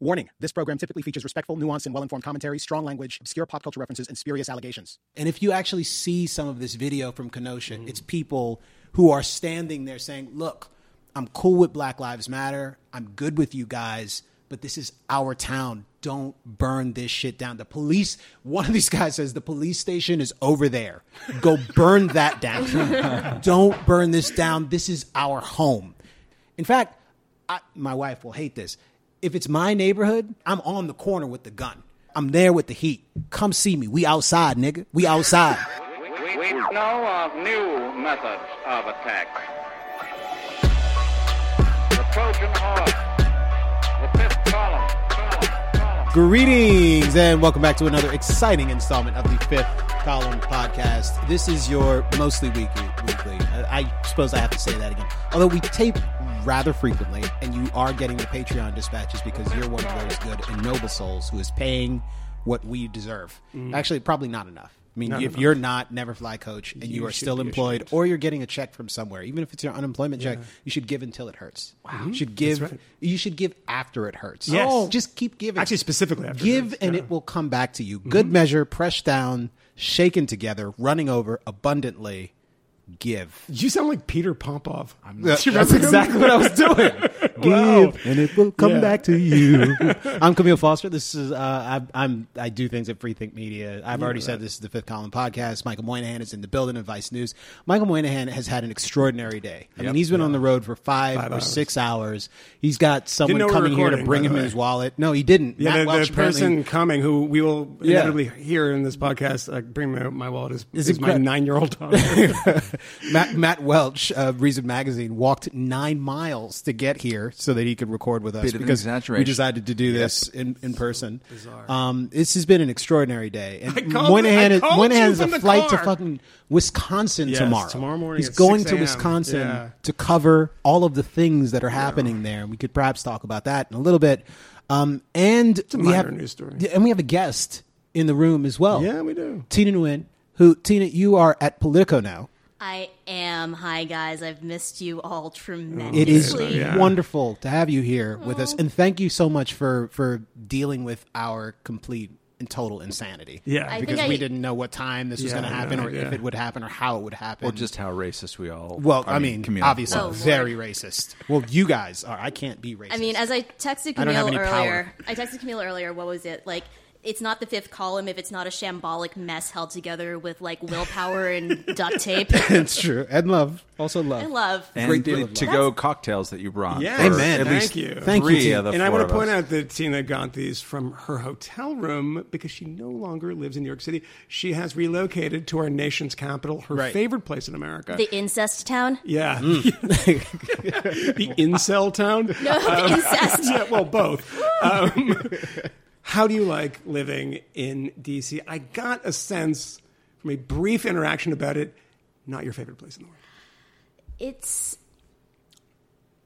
Warning this program typically features respectful, nuanced, and well informed commentary, strong language, obscure pop culture references, and spurious allegations. And if you actually see some of this video from Kenosha, mm-hmm. it's people who are standing there saying, Look, I'm cool with Black Lives Matter. I'm good with you guys, but this is our town. Don't burn this shit down. The police, one of these guys says, the police station is over there. Go burn that down. Don't burn this down. This is our home. In fact, I, my wife will hate this. If it's my neighborhood, I'm on the corner with the gun. I'm there with the heat. Come see me. We outside, nigga. We outside. We, we know of new methods of attack. The Trojan horse, the fifth column. column, column. Greetings and welcome back to another exciting installment of the Fifth Column Podcast. This is your mostly weekly. Weekly. I, I suppose I have to say that again. Although we tape rather frequently, and you are getting the Patreon dispatches because you're one of those good and noble souls who is paying what we deserve. Actually, probably not enough. I mean, Not if enough. you're not Never Fly Coach and you, You are still employed, ashamed. or you're getting a check from somewhere, even if it's your unemployment check, you should give until it hurts. Wow, you should give. right. You should give after it hurts. Yes. Oh, just keep giving. Actually, specifically after it give and yeah. Mm-hmm. it will come back to you. Good measure, pressed down, shaken together, running over abundantly. Give. You sound like Peter Popoff. I'm not That's exactly what I was doing. Wow. Give and it will come Yeah. back to you. I'm Camille Foster. This is uh, I, I'm I do things at Freethink Media. I've already said this is the Fifth Column podcast. Michael Moynihan is in the building of Vice News. Michael Moynihan has had an extraordinary day. I mean, he's been on the road for five, Five or hours. six hours. He's got someone know we were coming here to bring him way. his wallet. No, he didn't. Yeah, Matt the, Welch the person coming who we will Yeah. inevitably hear in this podcast, uh, bring my, my wallet, is, Is is, my incredi- nine year old daughter. Matt, Matt Welch of Reason Magazine walked nine miles to get here so that he could record with us Bit of an because we decided to do this in, in person. Um, this has been an extraordinary day. And I called Moynihan, is, Moynihan you has a from the flight to fucking Wisconsin Yes, tomorrow. tomorrow morning He's going to Wisconsin Yeah. to cover all of the things that are happening there. And we could perhaps talk about that in a little bit. Um, and a we have news story. And we have a guest in the room as well. yeah, we do. Tina Nguyen, who Tina, you are at Politico now. I am. Hi, guys. I've missed you all tremendously. It is Yeah. wonderful to have you here with us, and thank you so much for for dealing with our complete and total insanity. Yeah. I because we I- didn't know what time this was going to no happen, or idea. if it would happen, or how it would happen, Or just how racist we all. Well, I mean, Camille, obviously, Oh, very racist. Well, you guys are. I can't be racist. I mean, as I texted I don't have Camille any earlier. I texted Camille earlier. What was it like? It's not the fifth column if it's not a shambolic mess held together with like willpower and duct tape. it's true, and love, also love. I love. and Great deal of to love. go cocktails that you brought. Yeah. Amen. At Thank least you. Thank you, Tina. of the And I want to point us. out that Tina got these from her hotel room because she no longer lives in New York City. She has relocated to our nation's capital, her Right. favorite place in America. The incest town? yeah. Mm. the incel town? No, the incest. yeah, well, both. Um, how do you like living in D.C.? I got a sense from a brief interaction about it, not your favorite place in the world. It's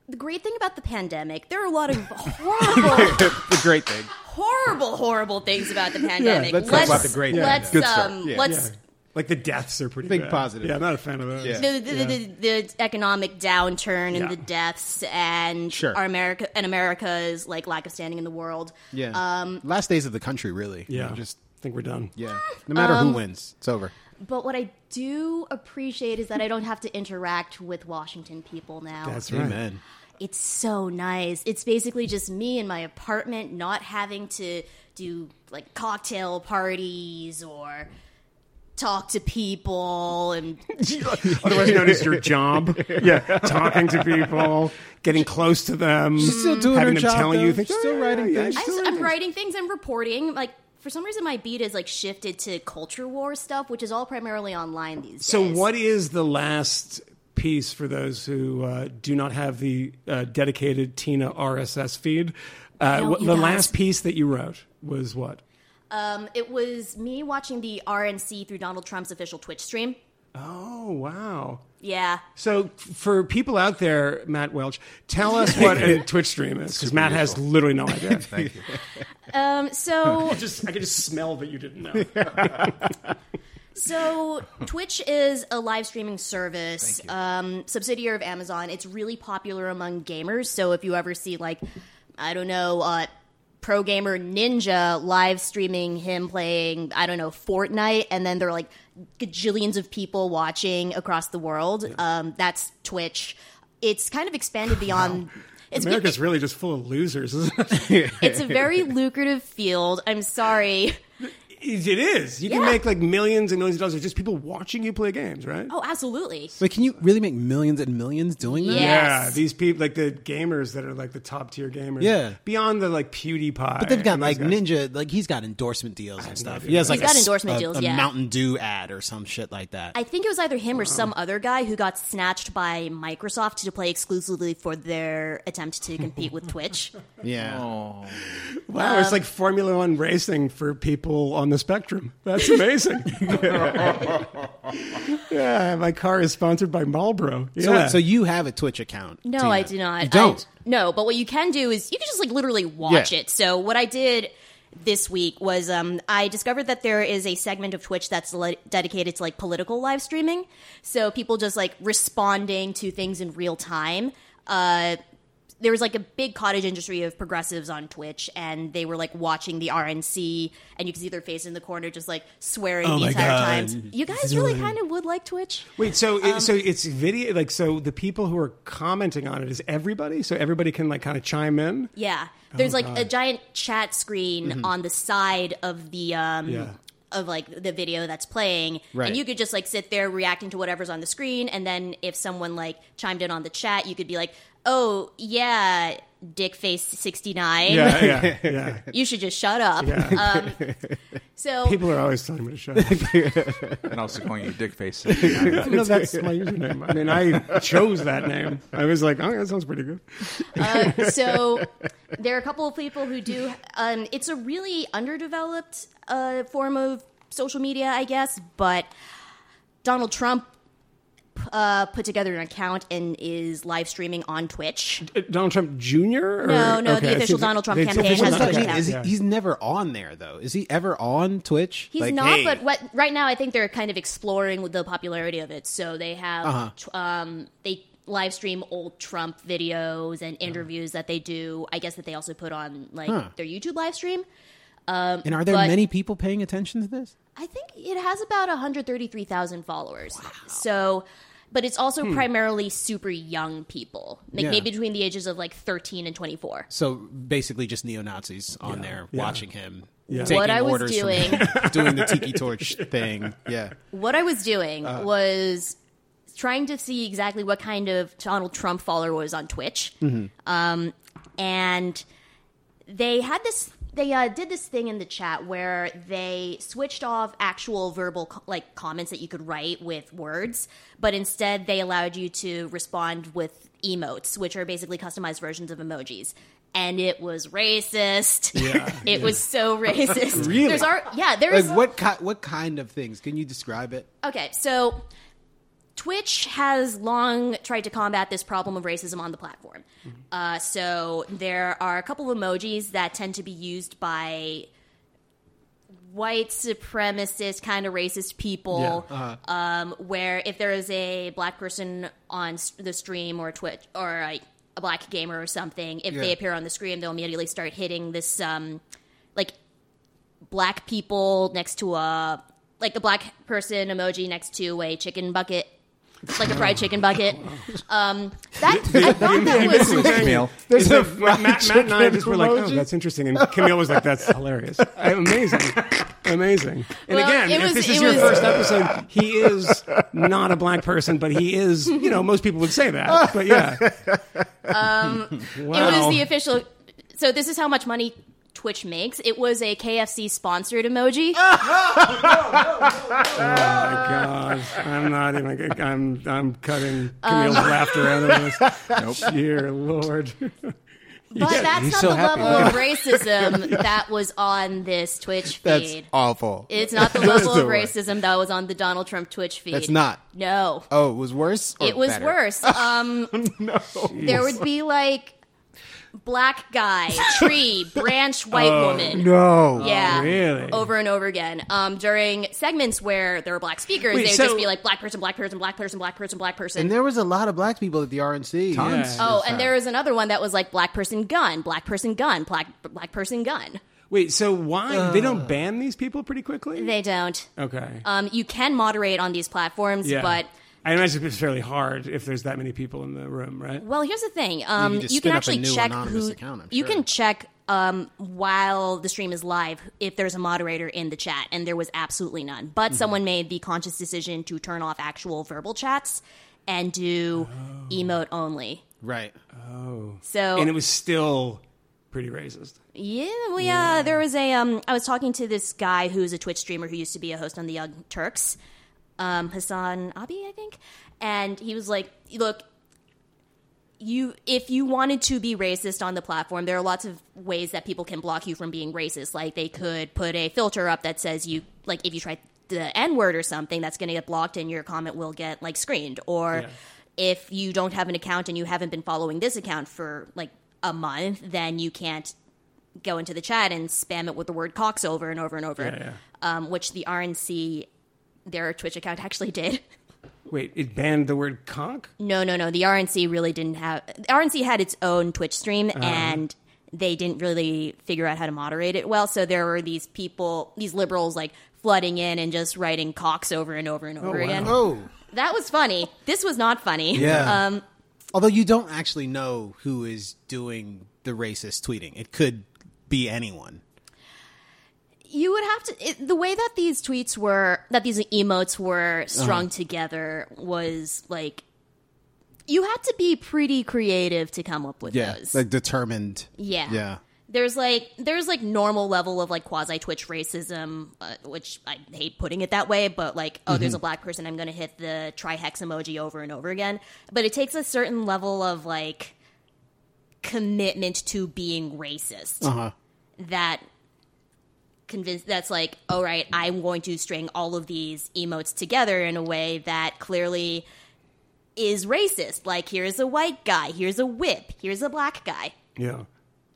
the great thing about the pandemic. There are a lot of horrible, the great thing. horrible, horrible things about the pandemic. let's talk about the great thing. Let's um, Yeah. let's Yeah. Like the deaths are pretty Think bad. positive. Yeah, I'm not a fan of those. Yeah. the, the, the, the economic downturn and Yeah. the deaths and Sure. our America and America's like lack of standing in the world. Yeah. Um, Last days of the country, really. You Yeah. know, just think we're done. yeah. No matter Um, who wins, it's over. But what I do appreciate is that I don't have to interact with Washington people now. That's right. Amen. it's so nice. It's basically just me in my apartment, not having to do like cocktail parties or talk to people and Otherwise known as your job. yeah, talking to people, getting close to them, She's still doing having her them job, telling you though. things. She's still writing things. still I'm, writing I'm writing things and reporting. Like for some reason, my beat is like shifted to culture war stuff, which is all primarily online these days. So, what is the last piece for those who uh, do not have the uh, dedicated Tina RSS feed? Uh, No, what, the guys- last piece that you wrote was what? Um, it was me watching the RNC through Donald Trump's official Twitch stream. Oh, wow. Yeah. So, for people out there, Matt Welch, tell us what a Twitch stream is, because Matt has literally no idea. Thank you. Um, so just, I could just smell that you didn't know. So Twitch is a live streaming service, um, subsidiary of Amazon. It's really popular among gamers. So if you ever see like, I don't know, uh, pro gamer Ninja live streaming him playing, I don't know, Fortnite, and then there are like gajillions of people watching across the world. Um, that's Twitch. It's kind of expanded beyond. It's America's really just full of losers. Isn't it? it's a very lucrative field. I'm sorry. It is. You can make like millions and millions of dollars. It's just people watching you play games, right? Oh, absolutely. Wait, can you really make millions and millions doing that? Yeah. Yeah, these people, like the gamers that are like the top tier gamers. Yeah. beyond the like PewDiePie. But they've got like guys. Ninja, like he's got endorsement deals and stuff. idea. He has like He's got a s- endorsement a- deals, a yeah. Mountain Dew ad or some shit like that. I think it was either him or some other guy who got snatched by Microsoft to play exclusively for their attempt to compete with Twitch. yeah. Oh, Wow, Um, it's like Formula One racing for people on the spectrum. That's amazing. yeah, my car is sponsored by Marlboro. Yeah. So, so you have a Twitch account? No, Tina. I do not. You don't. I- no, but what you can do is you can just like literally watch Yeah. it. So what I did this week was um, I discovered that there is a segment of Twitch that's le- dedicated to like political live streaming. So people just like responding to things in real time. Uh, there was like a big cottage industry of progressives on Twitch, and they were like watching the RNC, and you could see their face in the corner, just like swearing Oh the entire God. time. You guys really kind of would like Twitch. Wait, so Um, it, so it's video like so the people who are commenting on it is everybody, so everybody can like kind of chime in. Yeah. Oh, There's like a giant chat screen on the side of the um Mm-hmm. Yeah. of like the video that's playing Right. and you could just like sit there reacting to whatever's on the screen and then if someone like chimed in on the chat you could be like, "Oh, yeah, dick dickface69. Yeah, yeah, yeah. You should just shut up." Um so People are always telling me to shut up. and also calling you dick face. no, that's my username. I mean, I chose that name. I was like, oh, that sounds pretty good. Uh, so there are a couple of people who do. Um, it's a really underdeveloped uh, form of social media, I guess. But Donald Trump uh, put together an account and is live streaming on Twitch. Uh, Donald Trump Jr. Or? No, no, the Okay, it official Donald Trump campaign has What a does Twitch that mean? Is he, he's never on there though. Is he ever on Twitch? He's Like, not, hey, but what right now I think they're kind of exploring the popularity of it. So they have Uh-huh. um, they live stream old Trump videos and interviews that they do. I guess that they also put on like Huh. their YouTube live stream. and are there but- many people paying attention to this? I think it has about 133,000 followers. So, but it's also primarily super young people, like Yeah. maybe between the ages of like 13 and 24. So basically, just neo Nazis on there watching him. Yeah. taking What I was orders from doing- doing the tiki torch thing. Yeah. What I was doing Uh. was trying to see exactly what kind of Donald Trump follower was on Twitch. Mm-hmm. Um, and they had this they uh, did this thing in the chat where they switched off actual verbal co- like comments that you could write with words but instead they allowed you to respond with emotes which are basically customized versions of emojis and it was racist Yeah, it was so racist Really? there's our yeah there's Like what? Ki- what kind of things? Can you describe it? Okay, so Twitch has long tried to combat this problem of racism on the platform. Uh, so there are a couple of emojis that tend to be used by white supremacist kind of racist people um, where if there is a black person on the stream or twitch or a, a black gamer or something if they appear on the screen they'll immediately start hitting this um, like black people next to a like a black person emoji next to a chicken bucket like a fried chicken bucket um that i thought that was Camille. There's a Matt, Matt and I just were like, oh, that's interesting. And Camille was like, that's hilarious. Amazing. Amazing. And Well, again, it if was- this is it your was- first episode, he is not a black person, but he is, you know, most people would say that. But yeah. Um, It was the official. So this is how much money Twitch makes. It was a KFC sponsored emoji. Oh my god, I'm not even. I'm I'm cutting Camille's laughter out of this. Nope. Dear Lord. But that's not so the happy. level of racism that was on this Twitch That's feed. awful. It's not the level the of racism that was on the Donald Trump Twitch feed. That's not. No. Oh, it was worse. or It was better? worse. Um, no. There would be like black guy, tree, branch, white woman. No. Yeah, really? over and over again. Um, during segments where there were black speakers, Wait, they would so- just be like black person, black person, black person, black person, black person. And there was a lot of black people at the RNC. Tons. Yeah. oh, and there was another one that was like black person gun, black person gun, black black person gun. Wait, so why they don't ban these people pretty quickly? They don't. okay. Um, you can moderate on these platforms, yeah. but I imagine it's fairly hard if there's that many people in the room, right? Well, here's the thing. Um, can you can spin up a actually check who. account, I'm you sure. can check um, while the stream is live if there's a moderator in the chat, and there was absolutely none. But Mm-hmm. someone made the conscious decision to turn off actual verbal chats and do emote only. Right. Oh. So And it was still pretty racist. yeah, well, yeah, there was a. Um, I was talking to this guy who's a Twitch streamer who used to be a host on the Young Turks, um, Hassan Abi, I think, and he was like, "Look, you if you wanted to be racist on the platform, there are lots of ways that people can block you from being racist. Like they could put a filter up that says you like if you try the N word or something, that's going to get blocked and your comment will get like screened. Or Yeah. if you don't have an account and you haven't been following this account for like a month, then you can't go into the chat and spam it with the word Cox over and over and over, Yeah, yeah. Um, which the RNC their Twitch account actually did. Wait, it banned the word cock? No, no, no. The RNC really didn't have. The RNC had its own Twitch stream, and they didn't really figure out how to moderate it well. So there were these people, these liberals, like flooding in and just writing cocks over and over and over wow. again. Oh. That was funny. This was not funny. Yeah. Um, Although you don't actually know who is doing the racist tweeting. It could be anyone. You would have to. It, the way that these tweets were, that these emotes were strung together was like. You had to be pretty creative to come up with those. Like determined. Yeah. Yeah. There's like there's like normal level of like quasi Twitch racism, uh, which I hate putting it that way, but like oh, there's a black person, I'm gonna hit the trihex emoji over and over again. But it takes a certain level of like commitment to being racist Uh-huh. that convince that's like all right, I'm going to string all of these emotes together in a way that clearly is racist. Like here's a white guy, here's a whip, here's a black guy. Yeah.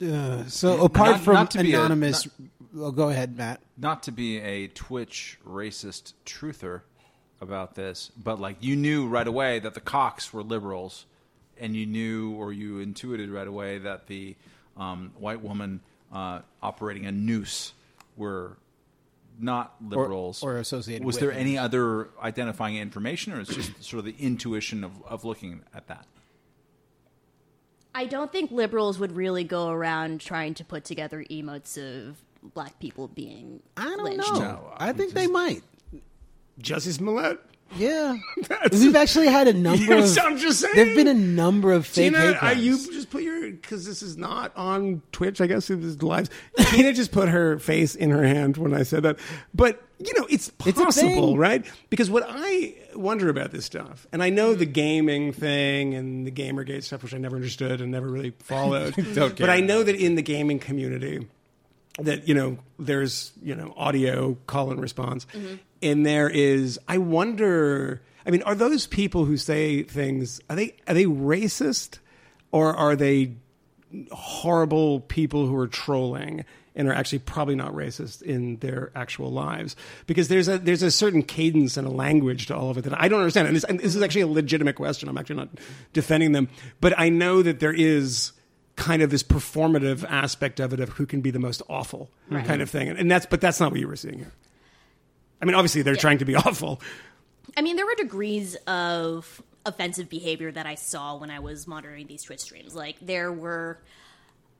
Uh, so apart not- from not to be a- anonymous, oh, go ahead, Matt. not to be a Twitch racist truther about this, but like you knew right away that the Cox were liberals, and you knew or you intuited right away that the um, white woman uh, operating a noose were not liberals or associated with the Was with there them. any other identifying information, or it's just sort of the intuition of, of looking at that? I don't think liberals would really go around trying to put together emotes of black people being I don't lynched. know. I think they might. Jussie Smollett? Yeah. We've actually had a number Yes, of. I'm just saying. There've been a number of fake Tina, hate crimes. you just put your because this is not on Twitch. I guess it it is live. Tina just put her face in her hand when I said that. But you know, it's It's possible, thing. right? Because what I wonder about this stuff, and I know the gaming thing and the GamerGate stuff, which I never understood and never really followed. but I know that in the gaming community, that you know there's you know audio call and response mm-hmm. And there is i wonder i mean are those people who say things are they are they racist or are they horrible people who are trolling and are actually probably not racist in their actual lives? Because there's a there's a certain cadence and a language to all of it that I don't understand. And this, and this is actually a legitimate question. I'm actually not defending them. But I know that there is kind of this performative aspect of it of who can be the most awful kind of thing. And, and that's but that's not what you were seeing here I mean obviously they're trying to be awful I mean, there were degrees of offensive behavior that I saw when I was monitoring these Twitch streams. Like there were,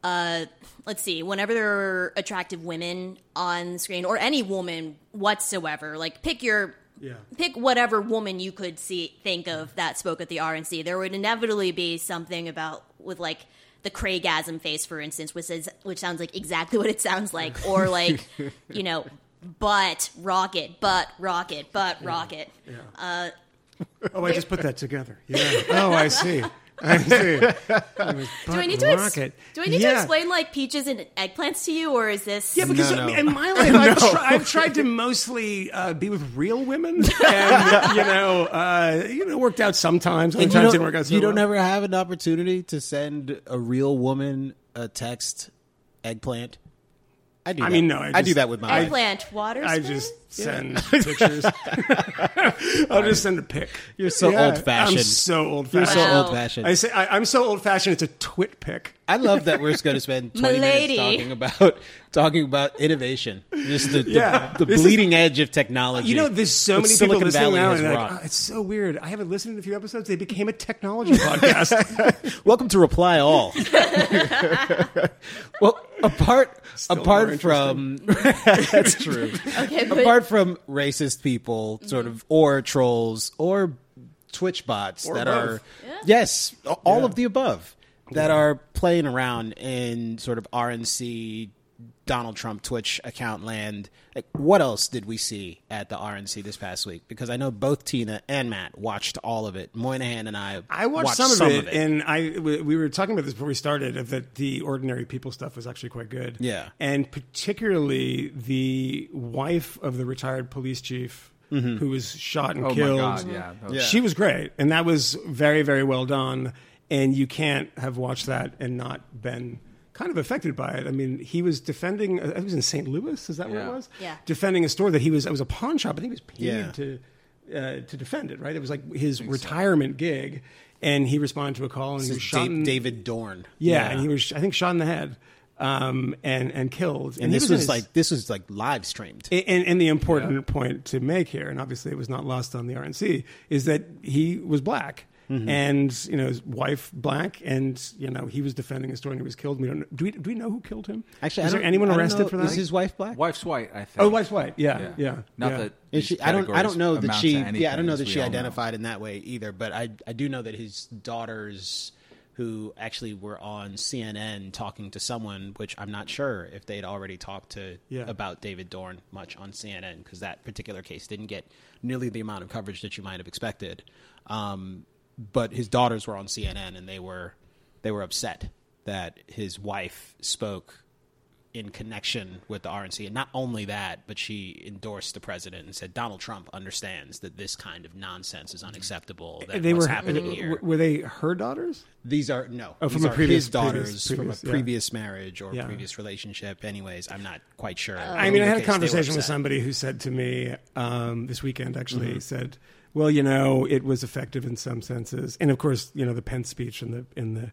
uh, let's see, whenever there were attractive women on screen or any woman whatsoever, like pick your. Yeah. Pick whatever woman you could see think of that spoke at the RNC. There would inevitably be something about with like the Kreygasm face, for instance, which is which sounds like exactly what it sounds like, or like you know, butt rocket, butt rocket, butt rocket. oh I just put that together yeah oh I see I see Do I need to ex- do I need Yeah. to explain like peaches and eggplants to you, or is this? Yeah, because No, no. in my life, I've, tri- I've tried to mostly uh, be with real women, and you know, uh, you know, worked out sometimes. And Sometimes you didn't don't, work out. So you don't well. ever have an opportunity to send a real woman a text eggplant? I do. I that. mean, no, I I, just- do that with my. Eggplant water. I spray? just send pictures. I'll just send a pic. You're so Yeah, old-fashioned. I'm so old fashioned. You're fashioned. so Wow. old fashioned. I say I, I'm so old fashioned. It's a twit pic. I love that we're going to spend 20 Milady. minutes talking about talking about innovation, just the, the, Yeah. the This is- bleeding edge of technology. You know, there's so many Silicon people listening Valley now, has and like, oh, it's so weird. I haven't listened to a few episodes. They became a technology podcast. Welcome to Reply All. well, apart more apart from that's true. Okay, but apart from racist people, sort mm-hmm. of, or trolls, or Twitch bots Or that both. are yes, all Yeah. of the above that are playing around in sort of RNC. Donald Trump Twitch account land. Like, what else did we see at the RNC this past week? Because I know both Tina and Matt watched all of it. Moynihan and I, I watched, some, of, it, and I we we were talking about this before we started that the ordinary people stuff was actually quite good. Yeah. and particularly the wife of the retired police chief mm-hmm. who was shot and Oh killed. my god, yeah. Was- Yeah. She was great, and that was very, very well done. And you can't have watched that and not been kind of affected by it. I mean, he was defending. uh, It was in St. Louis. Is that where it was? Yeah. Defending a store that he was. It was a pawn shop. I think he was paid Yeah. to uh, to defend it. Right. It was like his retirement gig, and he responded to a call and he was shot. Dave, in- David Dorn. Yeah, and he was. I think shot in the head, um, and and killed. and he this in was his- like this was like live streamed. and, and the important point to make here, and obviously it was not lost on the RNC, is that he was black. Mm-hmm. And you know his wife black, and you know he was defending his story and he was killed. We don't. Know, do we? Do we know who killed him? Actually, is I there anyone arrested know. for that? Is his wife black? Wife's white, I think. oh, wife's white. Yeah, yeah. Not yeah. that Is she, I don't. I don't know that she. Yeah, I don't know that she all know. identified in that way either. But I, I do know that his daughters, who actually were on CNN talking to someone, which I'm not sure if they'd already talked to Yeah. about David Dorn much on CNN because that particular case didn't get nearly the amount of coverage that you might have expected. Um, but his daughters were on CNN and they were they were upset that his wife spoke in connection with the RNC. And not only that, but she endorsed the president and said Donald Trump understands that this kind of nonsense is unacceptable. That They what's were happening uh, here. Were they her daughters? These are no. Oh, these from a are previous- his daughters previous- from previous, a yeah. previous marriage or Yeah. previous relationship. Anyways, I'm not quite sure. I mean, I had a case they conversation with somebody who said to me um, this weekend, actually, Mm-hmm. said, "Well, you know, it was effective in some senses, and of course, you know, the Pence speech and the in the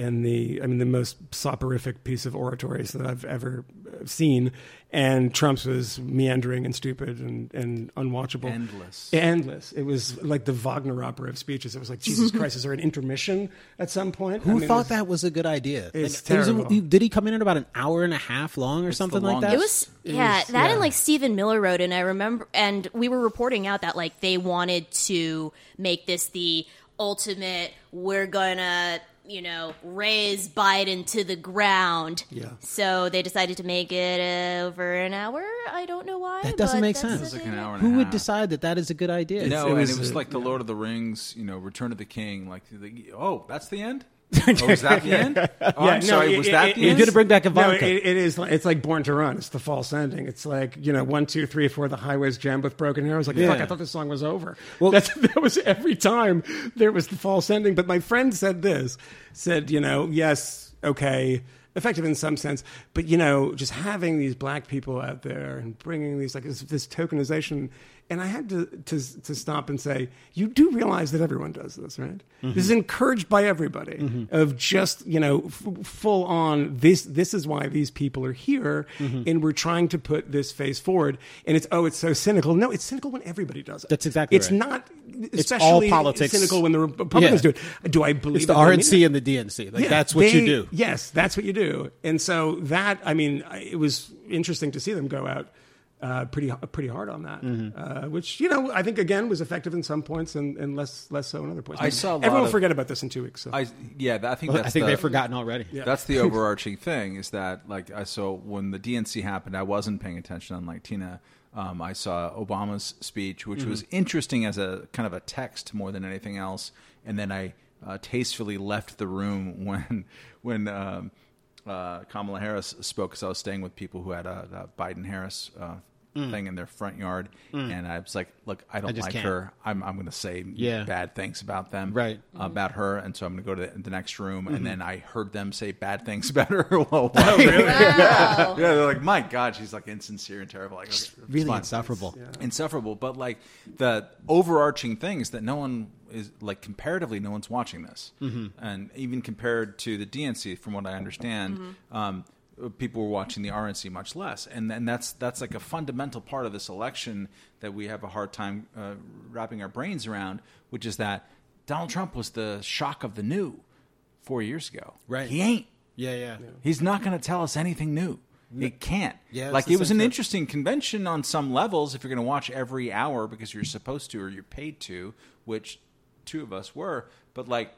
and the I mean, the most soporific piece of oratory that I've ever uh, seen, and Trump's was meandering and stupid and and unwatchable, Endless. endless. It was like the Wagner opera of speeches. It was like, Jesus Christ, is there an intermission at some point? Who I mean, thought was- that was a good idea? It's Like, it was a- terrible. did he come in at about an hour and a half long or something like that? It was yeah, was- that yeah. and like Stephen Miller wrote, and I remember, and we were reporting out that like they wanted to make this the ultimate. We're gonna you know raze Biden to the ground. Yeah. So they decided to make it uh, over an hour. I don't know why. That doesn't but make that's sense. like an hour and Who a would half. decide that that is a good idea? No, it and was it was a- like the Lord of the Rings, you know, Return of the King. Like, the, oh, that's the end. Oh, is that the end? Oh, I'm sorry, it- was that it- the You're end? gonna bring back No, Ivanka. it, it is. It's like Born to Run. It's the false ending. It's like you know, one, two, three, four. The highways jammed with broken arrows. Like fuck, Yeah. I thought this song was over. Well, That's, that was every time there was the false ending. But my friend said this. Said you know, yes, okay, effective in some sense, but you know, just having these black people out there and bringing these like this, this tokenization. And I had to, to to stop and say, you do realize that everyone does this, right? Mm-hmm. This is encouraged by everybody mm-hmm. of just you know f- full on. This this is why these people are here, mm-hmm. and we're trying to put this face forward. And it's oh, it's so cynical. No, it's cynical when everybody does it. That's exactly It's right. not It's all especially politics. cynical when the Republicans Yeah. do it. Do I believe it's the they RNC and the DNC. Like Yeah, that's what you do. Yes, that's what you do. And so that, I mean, it was interesting to see them go out uh, pretty pretty hard on that, Mm-hmm. uh, which you know I think again was effective in some points and, and less less so in other points. I But saw a everyone will of- forget about this in two weeks. So. I, yeah, I think that's I think the, they've forgotten already. That's the overarching thing is that like I saw when the DNC happened, I wasn't paying attention. Unlike Tina, um, I saw Obama's speech, which was interesting as a kind of a text more than anything else, and then I uh, tastefully left the room when when um, uh, Kamala Harris spoke because I was staying with people who had a, a Biden Harris uh, thing in their front yard, and I was like, "Look, I don't just like can't. her. I'm I'm going to say Yeah. bad things about them, Right. About her, and so I'm going to go to the, the next room, and then I heard them say bad things about her. well, Wow. yeah, they're like, "My God, she's like insincere and terrible." Like, okay, Really fine. insufferable. insufferable. But like the overarching things that no one is like comparatively, no one's watching this, mm-hmm. and even compared to the DNC, from what I understand, um, people were watching the RNC much less, and and that's that's like a fundamental part of this election that we have a hard time uh, wrapping our brains around, which is that Donald Trump was the shock of the new four years ago. Right. He ain't. Yeah, yeah. He's not going to tell us anything new. It can't. Yeah, like it was an thing. interesting convention on some levels if you're going to watch every hour because you're supposed to or you're paid to, which two of us were. But like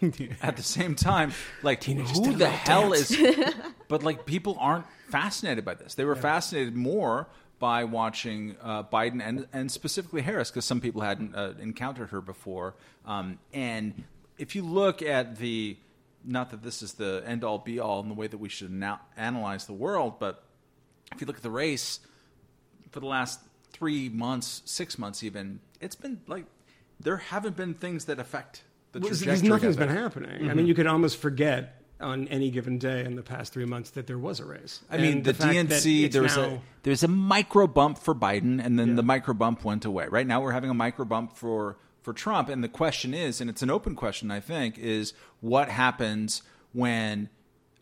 at the same time, like who the hell is? but like people aren't fascinated by this. They were fascinated more by watching uh, Biden and and specifically Harris because some people hadn't uh, encountered her before. Um, and if you look at the not that this is the end all be all in the way that we should now analyze the world, but if you look at the race for the last three months, six months, even, it's been like there haven't been things that affect the because nothing's been happening. I mean, mm-hmm. you could almost forget on any given day in the past three months that there was a race. I mean, And the, fact DNC there was now- a there's a micro bump for Biden, and then Yeah. the micro bump went away. Right now, we're having a micro bump for for Trump, and the question is, and it's an open question, I think, is what happens when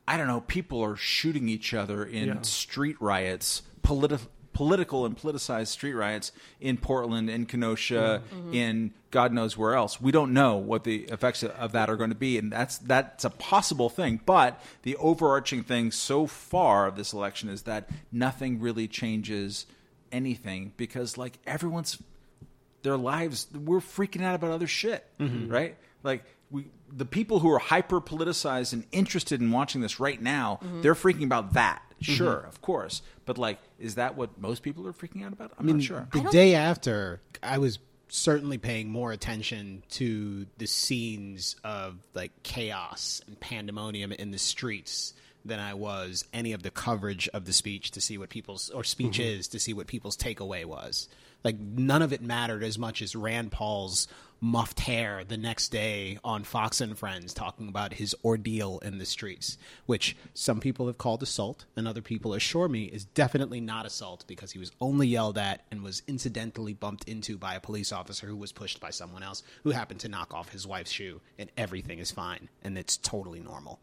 I don't know people are shooting each other in Yeah. street riots, politi- political and politicized street riots in Portland, in Kenosha, mm-hmm. in God knows where else. We don't know what the effects of that are going to be, and that's that's a possible thing. But the overarching thing so far of this election is that nothing really changes anything because like everyone's their lives we're freaking out about other shit mm-hmm. right? Like we the people who are hyper politicized and interested in watching this right now mm-hmm. they're freaking about that Mm-hmm. sure of course. But like is that what most people are freaking out about? I'm not sure. The day after, I was certainly paying more attention to the scenes of like chaos and pandemonium in the streets than I was any of the coverage of the speech to see what people's or speeches mm-hmm. to see what people's takeaway was. Like none of it mattered as much as Rand Paul's muffed hair the next day on Fox and Friends talking about his ordeal in the streets, which some people have called assault and other people assure me is definitely not assault because he was only yelled at and was incidentally bumped into by a police officer who was pushed by someone else who happened to knock off his wife's shoe and everything is fine and it's totally normal.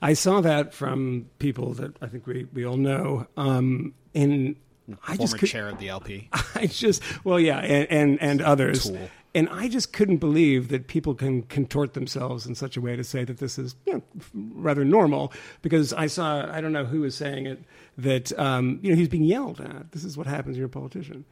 I saw that from people that I think we, we all know. Um, and I Former just could, chair of the LP. I just well, yeah, and and, and others. Tool. And I just couldn't believe that people can contort themselves in such a way to say that this is you know, rather normal. Because I saw, I don't know who was saying it, that um, you know he's being yelled at. This is what happens when you're a politician.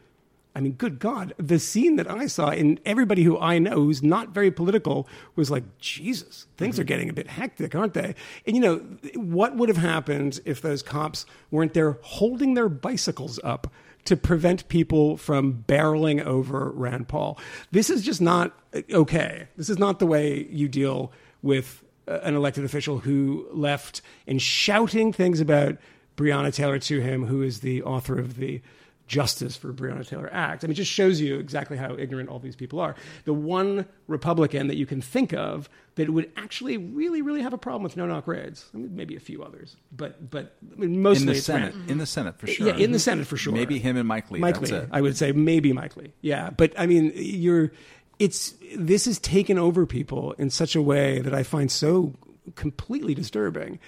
I mean, good God, the scene that I saw, and everybody who I know who's not very political was like, Jesus, things are getting a bit hectic, aren't they? And you know, what would have happened if those cops weren't there holding their bicycles up to prevent people from barreling over Rand Paul? This is just not uh, okay. This is not the way you deal with uh, an elected official who left and shouting things about Breonna Taylor to him, who is the author of the Justice for Breonna Taylor Act. I mean, it just shows you exactly how ignorant all these people are. The one Republican that you can think of that would actually really, really have a problem with no-knock raids. I mean, maybe a few others, but but I mean, mostly in the senate Rand. in the senate for sure Yeah, in the Senate for sure. maybe him and mike lee Mike that's Lee. it I would say maybe Mike Lee. Yeah, but I mean, you're it's this is taken over people in such a way that I find so completely disturbing.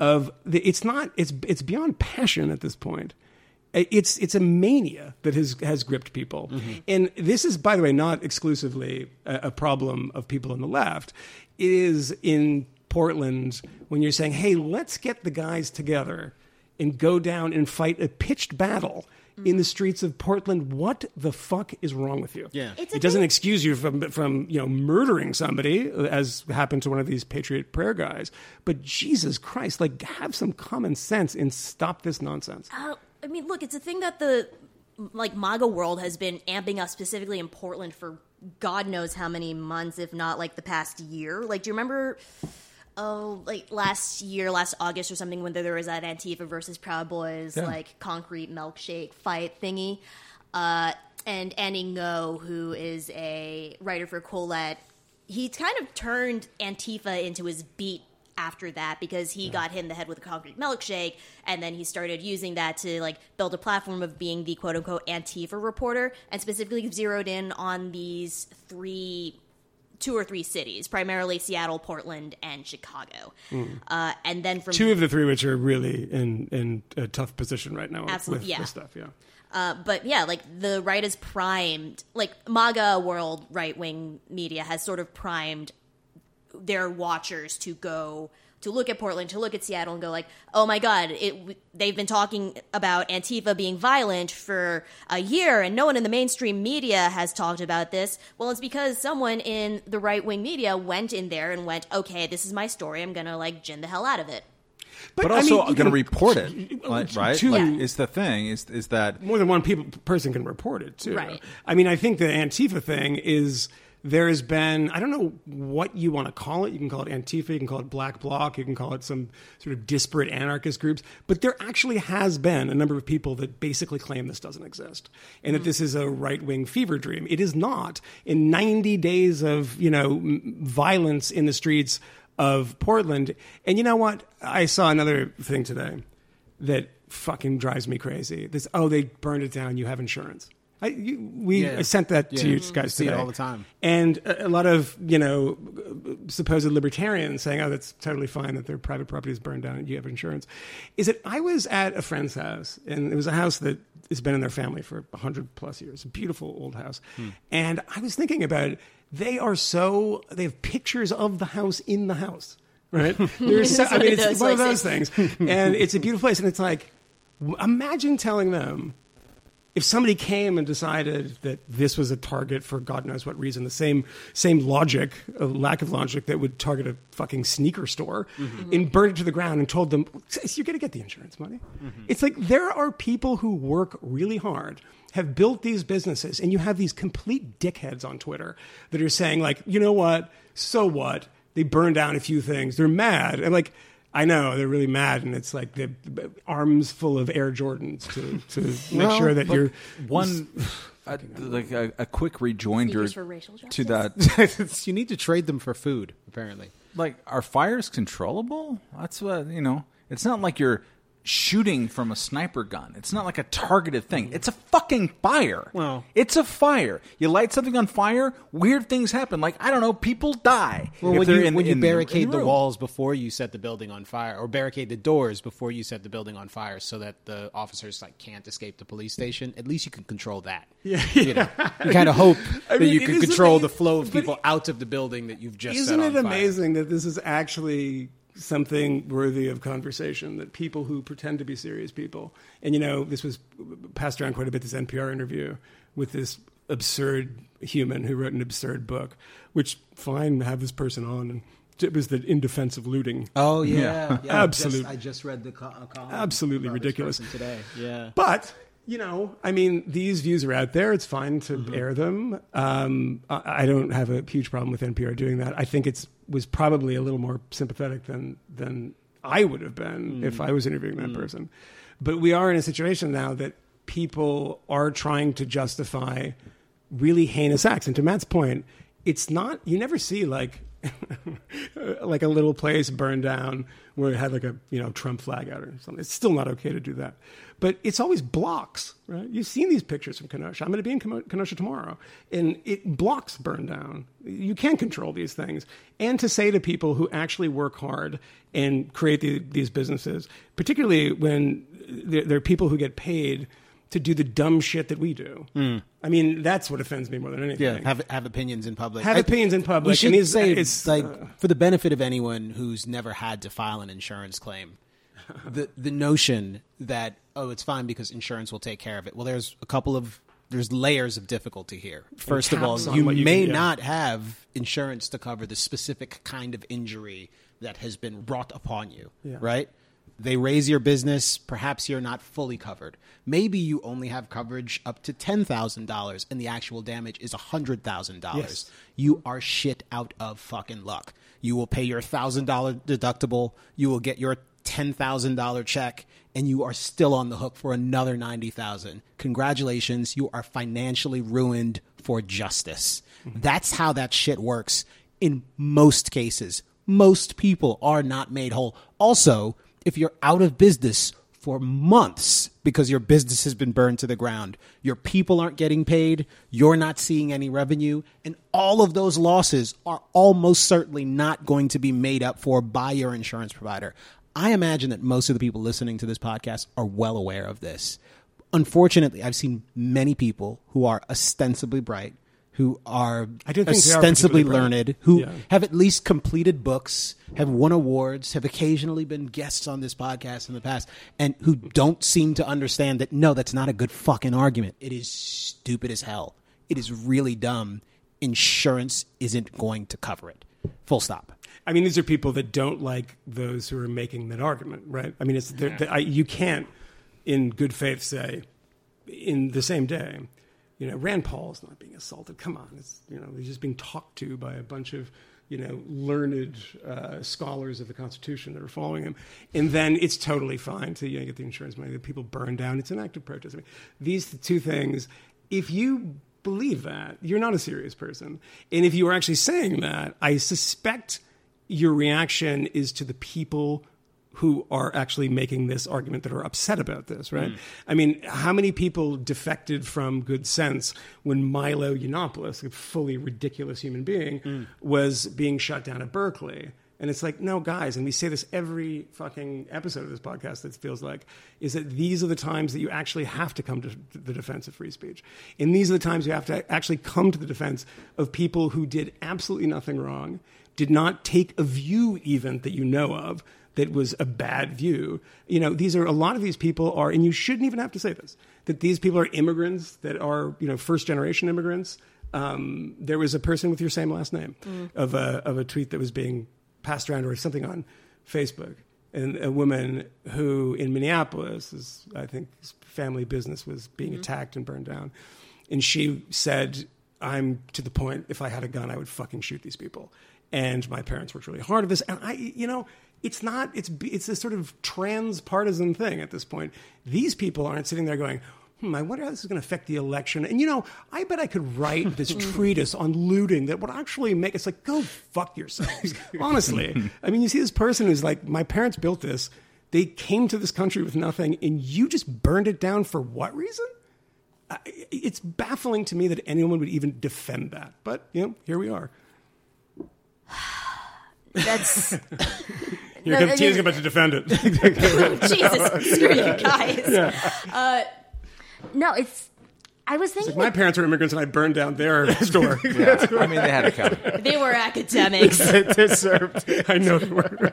Of the, it's not it's it's beyond passion at this point. It's it's a mania that has has gripped people, mm-hmm. and this is, by the way, not exclusively a, a problem of people on the left. It is in Portland when you're saying, "Hey, let's get the guys together and go down and fight a pitched battle in mm-hmm. the streets of Portland. What the fuck is wrong with you? Yeah. It doesn't thing- excuse you from from you know murdering somebody, uh, as happened to one of these Patriot Prayer guys. But Jesus Christ, like have some common sense and stop this nonsense. Uh, I mean, look, it's a thing that the like MAGA world has been amping up specifically in Portland for God knows how many months, if not like the past year. Like, do you remember oh, like last year, last August or something, when there was that Antifa versus Proud Boys Yeah. like concrete milkshake fight thingy. Uh, and Andy Ngo, who is a writer for Quillette, he kind of turned Antifa into his beat after that because he got hit in the head with a concrete milkshake and then he started using that to like build a platform of being the quote unquote Antifa reporter and specifically zeroed in on these three two or three cities, primarily Seattle, Portland, and Chicago. Uh, and then from Two of the three, which are really in in a tough position right now Absolutely, with yeah. this stuff. Yeah. Uh, but yeah, like the right is primed, like MAGA world right wing media has sort of primed their watchers to go to look at Portland, to look at Seattle, and go like, "Oh my God!" It they've been talking about Antifa being violent for a year, and no one in the mainstream media has talked about this. Well, it's because someone in the right wing media went in there and went, "Okay, this is my story. I'm gonna like gin the hell out of it." But, I also mean, you going to report it, like, right? Two- Like, Yeah. It's the thing is is that more than one people, person can report it too. Right. I mean, I think the Antifa thing is there has been I don't know what you want to call it. You can call it Antifa, you can call it Black Bloc, you can call it some sort of disparate anarchist groups. But there actually has been a number of people that basically claim this doesn't exist and that hmm. this is a right wing fever dream. It is not. In 90 days of you know violence in the streets of Portland, and you know what? I saw another thing today that fucking drives me crazy. This oh they burned it down. You have insurance. I, you, we Yeah. Sent that to you guys See it all the time. and a, a lot of you know supposed libertarians saying, "Oh, that's totally fine that their private property is burned down and you have insurance." Is that I was at a friend's house and it was a house that has been in their family for hundred plus years, a beautiful old house, Hmm. and I was thinking about it. They are so they have pictures of the house in the house. Right? There's so, I mean, it's one of those things, and it's a beautiful place. And it's like, imagine telling them if somebody came and decided that this was a target for God knows what reason, the same same logic, a lack of logic that would target a fucking sneaker store, mm-hmm. and burned it to the ground and told them, you're going to get the insurance money. Mm-hmm. It's like there are people who work really hard, have built these businesses, and you have these complete dickheads on Twitter that are saying like, you know what? So what? They burned down a few things. They're mad. And like, I know they're really mad, and it's like the arms full of Air Jordans to, to make Well, sure that you're one a, like a, a quick rejoinder Sneakers for racial to that. You need to trade them for food, apparently. like, are fires controllable? That's what you know. It's not like you're shooting from a sniper gun. It's not like a targeted thing. It's a fucking fire. Well- it's a fire. You light something on fire, weird things happen. Like I don't know, people die. Well, when you, in- when you in barricade in the room. walls before you set the building on fire, or barricade the doors before you set the building on fire, so that the officers like can't escape the police station, at least you can control that. Yeah, you, know, you kind of hope that mean, you can control the flow of people out of the building that you've just Isn't set it amazing that this is actually something worthy of conversation? That people who pretend to be serious people, and you know, this was passed around quite a bit. This NPR interview with this absurd human who wrote an absurd book, which fine have this person on, and it was the in defense of looting. Oh Yeah. yeah, yeah. Absolute- I just, I just read the co- column. Absolutely ridiculous. today. Yeah, But you know, I mean, these views are out there. It's fine to air them. Um, I, I don't have a huge problem with NPR doing that. I think it's was probably a little more sympathetic than than I would have been mm. if I was interviewing that mm. person. But we are in a situation now that people are trying to justify really heinous acts. And to Matt's point, it's not. You never see like like a little place burned down where it had like a you know Trump flag out or something. It's still not okay to do that, but it's always blocks, right? You've seen these pictures from Kenosha. I'm going to be in Kenosha tomorrow, and it blocks burn down. You can't control these things, and to say to people who actually work hard and create the, these businesses, particularly when there, there are people who get paid. To do the dumb shit that we do. I mean, that's what offends me more than anything. yeah. Have have opinions in public. Have I- opinions in public, We should say it's, like uh, for the benefit of anyone who's never had to file an insurance claim. The the notion that oh it's fine because insurance will take care of it. Well, there's a couple of there's layers of difficulty here. First of all, you you may can- yeah. not have insurance to cover the specific kind of injury that has been brought upon you. Yeah. Right? They raze your business, perhaps you're not fully covered. Maybe you only have coverage up to $10,000 and the actual damage is $100,000. Yes. You are shit out of fucking luck. You will pay your thousand dollar deductible. You will get your ten thousand dollar check, and you are still on the hook for another ninety thousand. Congratulations, you are financially ruined for justice. Mm-hmm. That's how that shit works in most cases. Most people are not made whole. Also, if you're out of business for months because your business has been burned to the ground. Your people aren't getting paid. You're not seeing any revenue. And all of those losses are almost certainly not going to be made up for by your insurance provider. I imagine that most of the people listening to this podcast are well aware of this. Unfortunately, I've seen many people who are ostensibly bright, who are they are ostensibly learned, who Yeah. have at least completed books, have won awards, have occasionally been guests on this podcast in the past, and who don't seem to understand that no, that's not a good fucking argument. It is stupid as hell. It is really dumb. Insurance isn't going to cover it. Full stop. I mean, these are people that don't like those who are making that argument, right? I mean, it's they're- they- I, you can't, in good faith, say in the same day, you know, Rand Paul's not being assaulted. Come on, it's you know, he's just being talked to by a bunch of you know learned uh, scholars of the Constitution that are following him, and then it's totally fine to you know, get the insurance money that people burn down. It's an act of protest. I mean, these two things, if you believe that, you're not a serious person, and if you are actually saying that, I suspect your reaction is to the people who are actually making this argument that are upset about this, right? Mm. I mean, how many people defected from good sense when Milo Yiannopoulos, a fully ridiculous human being, mm. was being shut down at Berkeley? And it's like, no, guys, and we say this every fucking episode of this podcast, it feels like, is that these are the times that you actually have to come to the defense of free speech. And these are the times you have to actually come to the defense of people who did absolutely nothing wrong, did not take a view even that you know of that was a bad view. You know, these are a lot of these people are, and you shouldn't even have to say this, that these people are immigrants that are, you know, first generation immigrants. Um, there was a person with your same last name of a of a tweet that was being passed around or something on Facebook, and a woman who in Minneapolis, is, I think, his family business was being attacked and burned down, and she said, "I'm to the point. If I had a gun, I would fucking shoot these people." And my parents worked really hard at this, and I, you know, it's not. It's it's a sort of transpartisan thing at this point. These people aren't sitting there going. Hmm, I wonder how this is going to affect the election. And you know, I bet I could write this treatise on looting that would actually make it's like go fuck yourselves. Honestly, I mean, you see this person who's like, my parents built this. They came to this country with nothing, and you just burned it down for what reason? It's baffling to me that anyone would even defend that. But you know, here we are. That's Here No, comes I Tina's mean- about to defend it. Jesus. Screw you guys. Uh, no, it's. I was thinking my parents were immigrants, and I burned down their store. Yeah. I mean, they had a coming. they were academics. I know they were.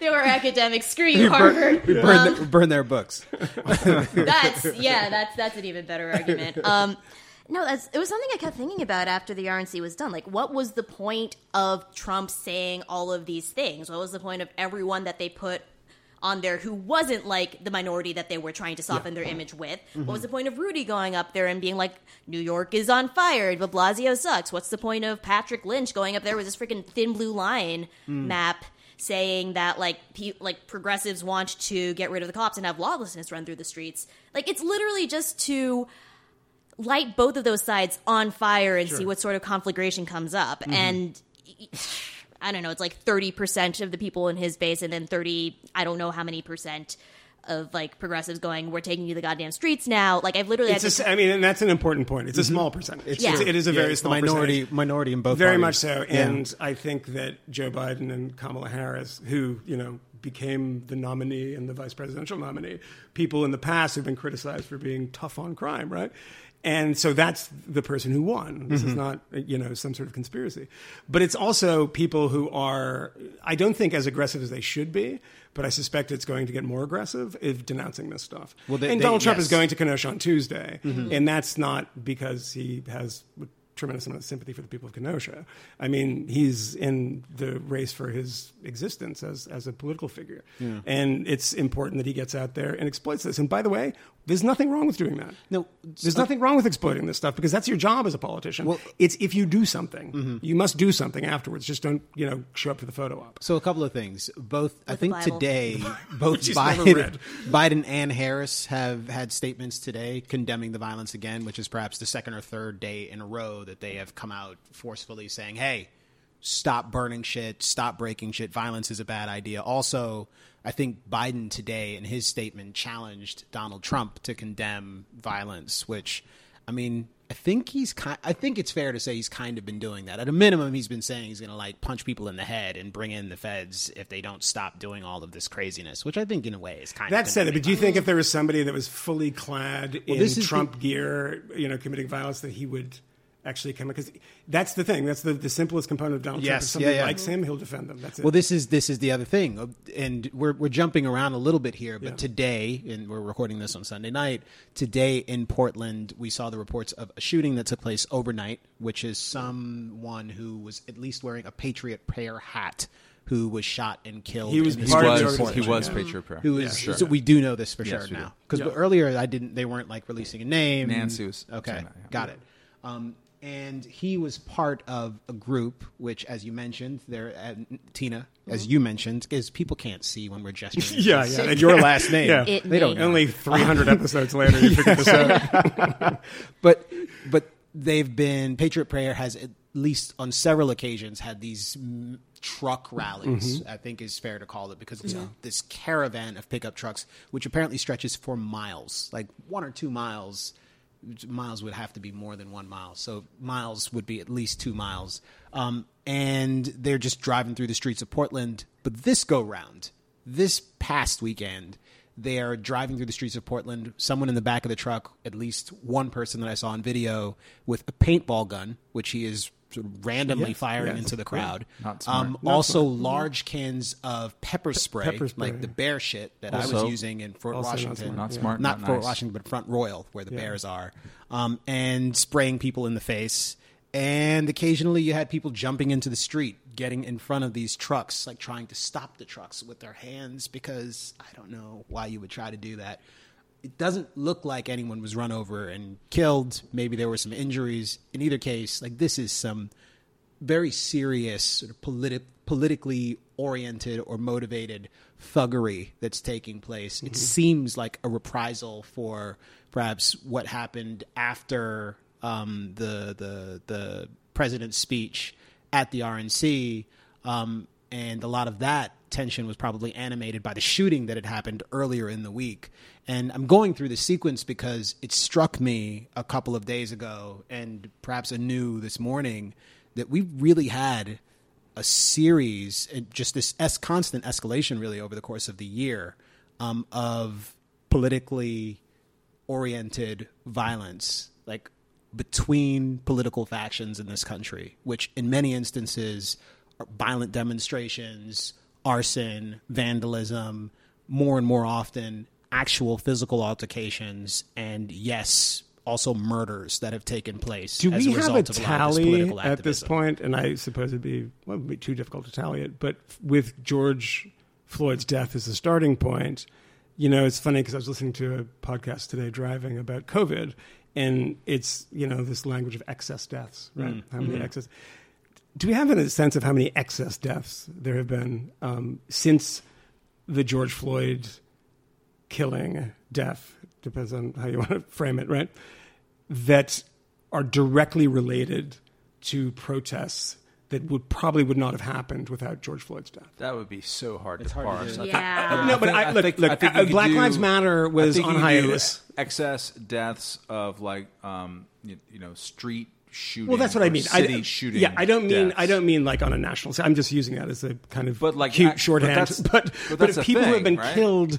they were academics. Screw you, Harvard. We burn, the- burn their books. That's yeah, that's that's an even better argument. Um, no, that's it was something I kept thinking about after the RNC was done. Like, what was the point of Trump saying all of these things? What was the point of everyone that they put on there who wasn't like the minority that they were trying to soften their image with? What mm-hmm. was the point of Rudy going up there and being like, New York is on fire, De Blasio sucks? What's the point of Patrick Lynch going up there with this freaking thin blue line mm. map? saying that like pe- like progressives want to get rid of the cops and have lawlessness run through the streets. Like it's literally just to light both of those sides on fire and see what sort of conflagration comes up. Mm-hmm. And I don't know, it's like 30% of the people in his base and then 30 I don't know how many percent of like progressives going we're taking you to the goddamn streets now. Like I've literally It's had a, to I mean, and that's an important point. It's a mm-hmm. small percentage. Yeah. It's, it is a Yeah, very small minority percentage. minority in both. Very parties. much so. Yeah. And I think that Joe Biden and Kamala Harris, who, you know, became the nominee and the vice presidential nominee, people in the past have been criticized for being tough on crime, right? And so that's the person who won. This is mm-hmm. not, you know, some sort of conspiracy. But it's also people who are, I don't think as aggressive as they should be, but I suspect it's going to get more aggressive if denouncing this stuff. Well, they- and they- Donald Trump yes. is going to Kenosha on Tuesday. Mm-hmm. And that's not because he has tremendous amount of sympathy for the people of Kenosha. I mean, he's in the race for his existence as as a political figure, and it's important that he gets out there and exploits this. And by the way, there's nothing wrong with doing that. No, there's nothing wrong with exploiting this stuff because that's your job as a politician. Well- it's if you do something, mm-hmm. you must do something afterwards. Just don't you know show up to the photo op. So a couple of things. Both I think Bible. today, both Which he's never Biden. Biden and Harris have had statements today condemning the violence again, which is perhaps the second or third day in a row that they have come out forcefully saying, "Hey, stop burning shit, stop breaking shit. Violence is a bad idea." Also, I think Biden today in his statement challenged Donald Trump to condemn violence, which I mean, I think he's kind. I think it's fair to say he's kind of been doing that. At a minimum, he's been saying he's going to like punch people in the head and bring in the feds if they don't stop doing all of this craziness. Which I think, in a way, is kind That of. said, condemning but do you think if there was somebody that was fully clad in this Trump the- gear, you know, committing violence, that he would actually come? Because that's the thing. That's the, the simplest component of Donald Trump. Yes, If somebody yeah, yeah. likes him, he'll defend them. That's it. Well, this is this is the other thing, and we're we're jumping around a little bit here. But Yeah. today, and we're recording this on Sunday night. Today in Portland, we saw the reports of a shooting that took place overnight, which is someone who was at least wearing a Patriot Prayer hat, who was shot and killed. He was in the He Part of the was, he was Patriot Prayer. Who Yeah, sure. so we do know this for Yes, sure now because Yeah. earlier I didn't they weren't like releasing a name. Nancy was okay, saying yeah. got it. Um, and he was part of a group which, as you mentioned, there uh, Tina, as you mentioned, is people can't see when we're gesturing. Yeah, yeah, and your last name. Yeah. It they don't know. Only 300 episodes later, you figured this out. but but they've been Patriot Prayer has at least on several occasions had these mm, truck rallies. I think is fair to call it because it's this caravan of pickup trucks, which apparently stretches for miles, like one or two miles. Miles would have to be more than one mile, so miles would be at least two miles. Um, and they're just driving through the streets of Portland. But this go round, this past weekend, they are driving through the streets of Portland. Someone in the back of the truck, at least one person that I saw on video, with a paintball gun, which he is sort of randomly Yes, firing yes, into the crowd. Not smart. Um, Not also, smart. large cans of pepper spray, pepper spray. like the bear shit that I was using in Fort also not Washington. smart. Not Yeah. smart, Not not Fort nice. Washington, but Front Royal, where the bears are, um, and spraying people in the face. And occasionally, you had people jumping into the street, getting in front of these trucks, like trying to stop the trucks with their hands. Because I don't know why you would try to do that. It doesn't look like anyone was run over and killed. Maybe there were some injuries. In either case, like this is some very serious, sort of politi- politically oriented or motivated thuggery that's taking place. It seems like a reprisal for perhaps what happened after um, the the the president's speech at the RNC, um, and a lot of that tension was probably animated by the shooting that had happened earlier in the week. And I'm going through the sequence because it struck me a couple of days ago, and perhaps anew this morning, that we really had a series, just this es- constant escalation, really over the course of the year, um, of politically oriented violence, like between political factions in this country, which in many instances are violent demonstrations, arson, vandalism, more and more often actual physical altercations, and yes, also murders that have taken place. Do as we a have a of this tally political at this point? And I suppose it'd be well, it'd be too difficult to tally it. But with George Floyd's death as a starting point, you know, it's funny because I was listening to a podcast today driving about COVID, and it's you know this language of excess deaths, right? Mm. How Mm-hmm. many excess? Do we have a sense of how many excess deaths there have been um, since the George Floyd killing, death? Depends on how you want to frame it, right? that are directly related to protests that would probably would not have happened without George Floyd's death. That would be so hard It's to hard to parse. do. I think- Yeah. no, but think- I, look, think- look, I think uh, Black do- Lives Matter I was think on you could do hiatus. Excess deaths of like, um, you, you know, street shooting. Well, that's what I mean. City I, shooting. Yeah, I don't mean I don't mean like on a national. scale. I'm just using that as a kind of But, like, cute I- but shorthand. that's- But but but, if people who have been right? killed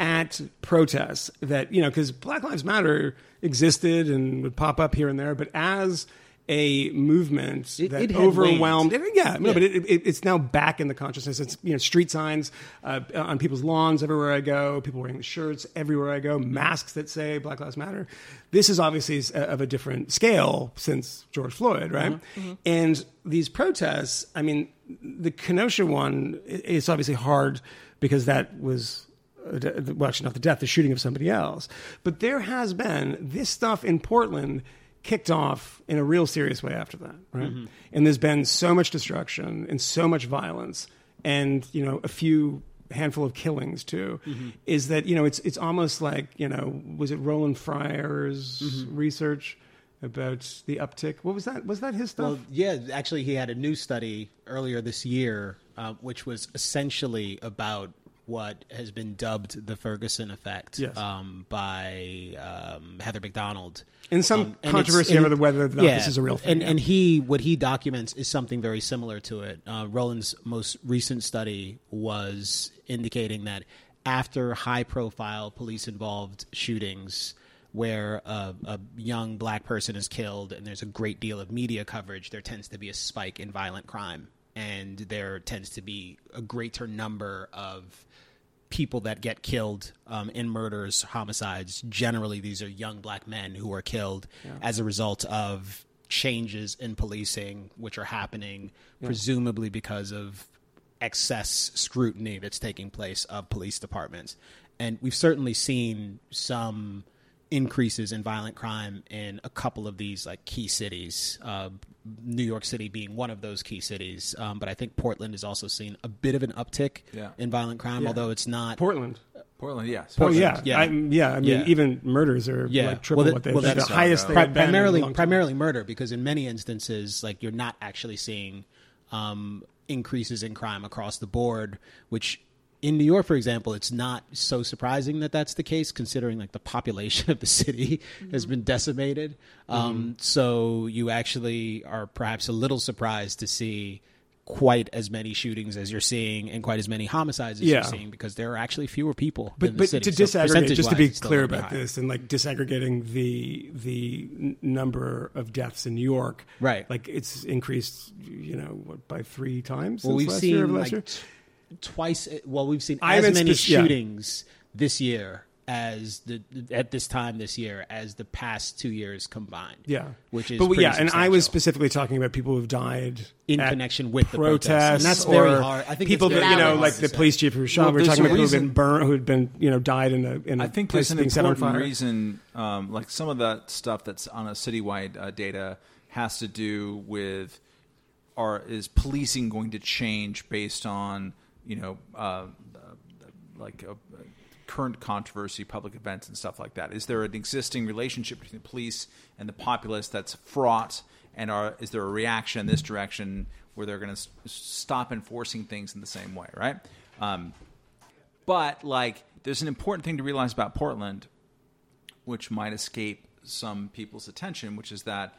at protests that you know because Black Lives Matter existed and would pop up here and there, but as a movement It- that it overwhelmed. waned. yeah, no, Yeah. but it, it, it's now back in the consciousness. It's you know street signs uh, on people's lawns everywhere I go. People wearing the shirts everywhere I go. Masks that say Black Lives Matter. This is obviously of a different scale since George Floyd, right? Mm-hmm. And these protests. I mean, the Kenosha one. It's obviously hard because that was uh, well, actually not the death, the shooting of somebody else. But there has been this stuff in Portland kicked off in a real serious way after that, right? Mm-hmm. And there's been so much destruction and so much violence, and you know a few handful of killings too. Mm-hmm. Is that you know it's it's almost like you know was it Roland Fryer's mm-hmm. research about the uptick? What was that? Was that his stuff? Well, yeah, actually, he had a new study earlier this year, uh, which was essentially about what has been dubbed the Ferguson effect Yes. um, by um, Heather Mac Donald. And some Um, and controversy and over whether not this is a real thing, And, yeah. and he, what he documents is something very similar to it. Uh, Roland's most recent study was indicating that after high-profile police-involved shootings, where a, a young black person is killed and there's a great deal of media coverage, there tends to be a spike in violent crime, and there tends to be a greater number of people that get killed um, in murders, homicides. Generally, these are young black men who are killed as a result of changes in policing, which are happening presumably because of excess scrutiny that's taking place of police departments. And we've certainly seen some increases in violent crime in a couple of these like key cities. Uh, New York City being one of those key cities, um, but I think Portland has also seen a bit of an uptick Yeah. in violent crime, although it's not. Portland. Portland, yes. Oh yeah, yeah. I'm- yeah. I mean, Yeah. even murders are yeah, like triple well, what they've well, that's the highest pri- they've been in a primarily time. primarily murder because in many instances, like you're not actually seeing um, increases in crime across the board, which. In New York, for example, it's not so surprising that that's the case, considering like the population of the city has been decimated. Mm-hmm. Um, so you actually are perhaps a little surprised to see quite as many shootings as you're seeing and quite as many homicides as Yeah. you're seeing because there are actually fewer people. But in the but city. to So disaggregate, just to be clear about this, and like disaggregating the the number of deaths in New York, Right. Like it's increased, you know, what, by three times. Well, since we've last seen year, like twice. Well, we've seen as haven't many yeah. shootings this year as the at this time this year as the past two years combined. Yeah, which is but pretty yeah, and I was specifically talking about people who've died In at connection with the protests, protests. And that's very or hard. I think people that you know, like the say. police chief who shot. Well, we we're there's talking a about people who've been burned, who'd been you know died in a in a I think place there's an being set on important fire. reason, um, like some of that stuff that's on a citywide uh, data has to do with, are is policing going to change based on you know uh, like uh current controversy, public events, and stuff like that? Is there an existing relationship between the police and the populace that's fraught? And are, is there a reaction in this direction where they're going to s- stop enforcing things in the same way, right? Um, but like, there's an important thing to realize about Portland, which might escape some people's attention, which is that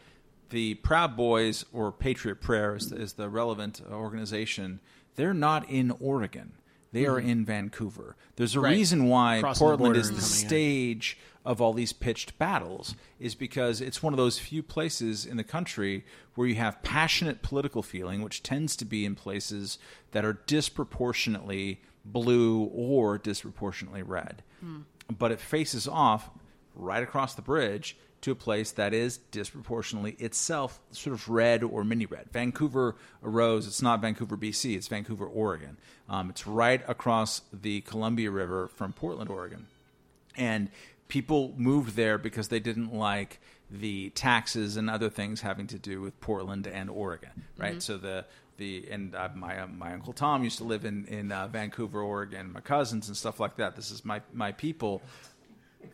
the Proud Boys or Patriot Prayer is, is the relevant organization. They're not in Oregon. They are mm-hmm. in Vancouver. There's a Right. reason why Crossing Portland border is the coming in. stage of all these pitched battles is because it's one of those few places in the country where you have passionate political feeling, which tends to be in places that are disproportionately blue or disproportionately red. Hmm. But it faces off right across the bridge to a place that is disproportionately itself sort of red or mini red. Vancouver arose, it's not Vancouver, BC, it's Vancouver, Oregon. Um, it's right across the Columbia River from Portland, Oregon and people moved there because they didn't like the taxes and other things having to do with Portland and Oregon, right? So the the and uh, my uh, my uncle Tom used to live in in uh, Vancouver, Oregon. My cousins and stuff like that. This is my my people.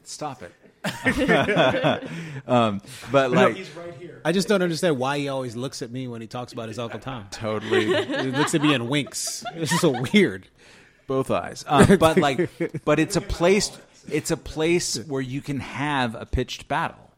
Stop it. um, but like I just don't understand why he always looks at me when he talks about his Uncle Tom. totally He looks at me and winks. It's is so weird. both eyes. Um, but like, but it's a place. It's a place where you can have a pitched battle.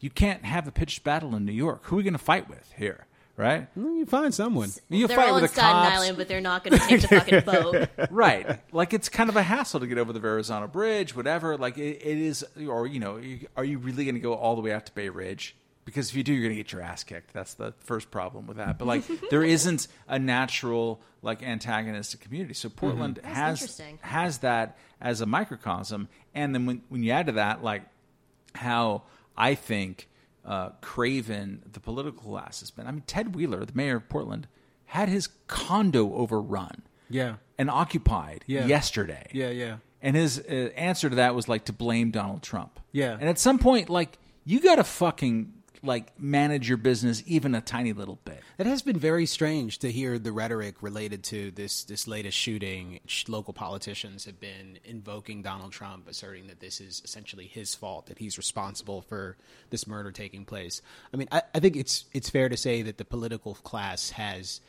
You can't have a pitched battle in New York. Who are we going to fight with here? Right? You find someone. You they're fight all with in the Staten cops. Island, but they're not going to take the fucking boat. right. Like it's kind of a hassle to get over the Verrazano Bridge, whatever. Like it, it is, or you know, you- are you really going to go all the way out to Bay Ridge? because if you do, you're going to get your ass kicked. That's the first problem with that. But like, there isn't a natural like antagonistic community. So mm-hmm. Portland has has that as a microcosm, and then when when you add to that like how I think uh, craven the political class has been. I mean, Ted Wheeler, the mayor of Portland, had his condo overrun Yeah. and occupied Yeah. yesterday. Yeah, yeah. And his uh, answer to that was like to blame Donald Trump. Yeah. And at some point, like you got to fucking like manage your business even a tiny little bit. It has been very strange to hear the rhetoric related to this this latest shooting. Local politicians have been invoking Donald Trump, asserting that this is essentially his fault, that he's responsible for this murder taking place. I mean, I, I think it's it's fair to say that the political class has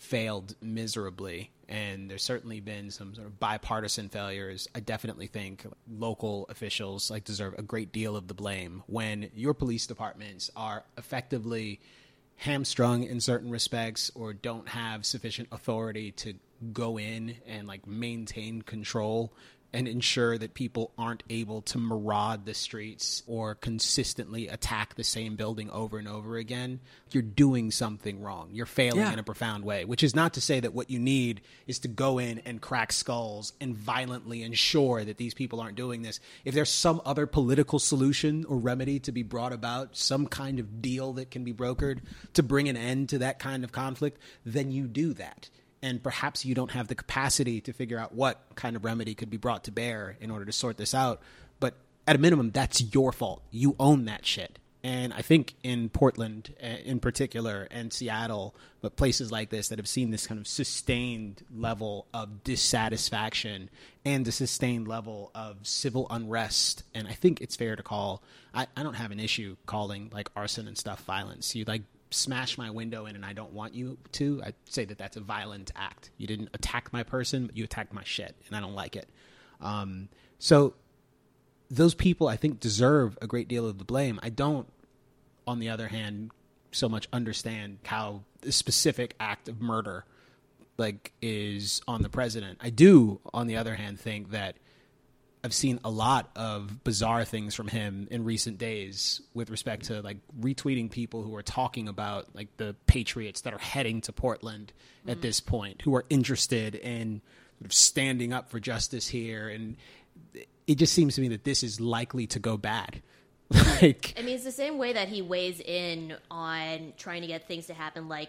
failed miserably, and there's certainly been some sort of bipartisan failures. I definitely think local officials like deserve a great deal of the blame when your police departments are effectively hamstrung in certain respects or don't have sufficient authority to go in and like maintain control and ensure that people aren't able to maraud the streets or consistently attack the same building over and over again, you're doing something wrong. You're failing Yeah. in a profound way, which is not to say that what you need is to go in and crack skulls and violently ensure that these people aren't doing this. If there's some other political solution or remedy to be brought about, some kind of deal that can be brokered to bring an end to that kind of conflict, then you do that and perhaps you don't have the capacity to figure out what kind of remedy could be brought to bear in order to sort this out. But at a minimum, that's your fault. You own that shit. And I think in Portland, uh, in particular, and Seattle, but places like this that have seen this kind of sustained level of dissatisfaction and a sustained level of civil unrest, and I think it's fair to call. I, I don't have an issue calling like arson and stuff violence. You like smash my window in and I don't want you to, I'd say that that's a violent act. You didn't attack my person, but you attacked my shit, and I don't like it. Um, so those people, I think, deserve a great deal of the blame. I don't, on the other hand, so much understand how the specific act of murder like is on the president. I do, on the other hand, think that I've seen a lot of bizarre things from him in recent days with respect to like retweeting people who are talking about like the patriots that are heading to Portland at mm-hmm. this point, who are interested in sort of standing up for justice here, and it just seems to me that this is likely to go bad. like, I mean, it's the same way that he weighs in on trying to get things to happen. Like,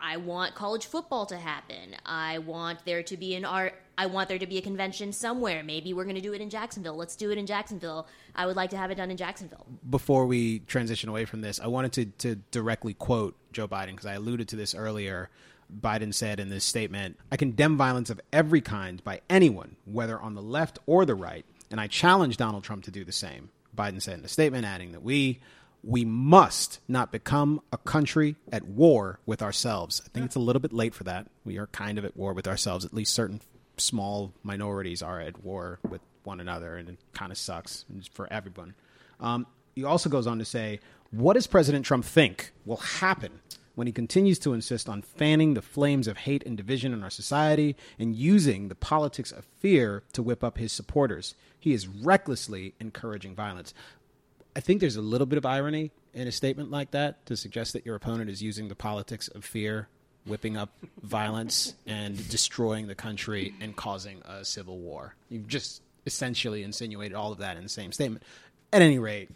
I want college football to happen. I want there to be an art. I want there to be a convention somewhere. Maybe we're going to do it in Jacksonville. Let's do it in Jacksonville. I would like to have it done in Jacksonville. before we transition away from this, I wanted to, to directly quote Joe Biden because I alluded to this earlier. Biden said in this statement, I condemn violence of every kind by anyone, whether on the left or the right, and I challenge Donald Trump to do the same. Biden said in the statement, adding that we we must not become a country at war with ourselves. I think it's a little bit late for that. We are kind of at war with ourselves. At least certain small minorities are at war with one another, and it kind of sucks for everyone. Um, he also goes on to say, What does President Trump think will happen when he continues to insist on fanning the flames of hate and division in our society and using the politics of fear to whip up his supporters? He is recklessly encouraging violence. I think there's a little bit of irony in a statement like that to suggest that your opponent is using the politics of fear, whipping up violence, and destroying the country and causing a civil war. You've just essentially insinuated all of that in the same statement. At any rate,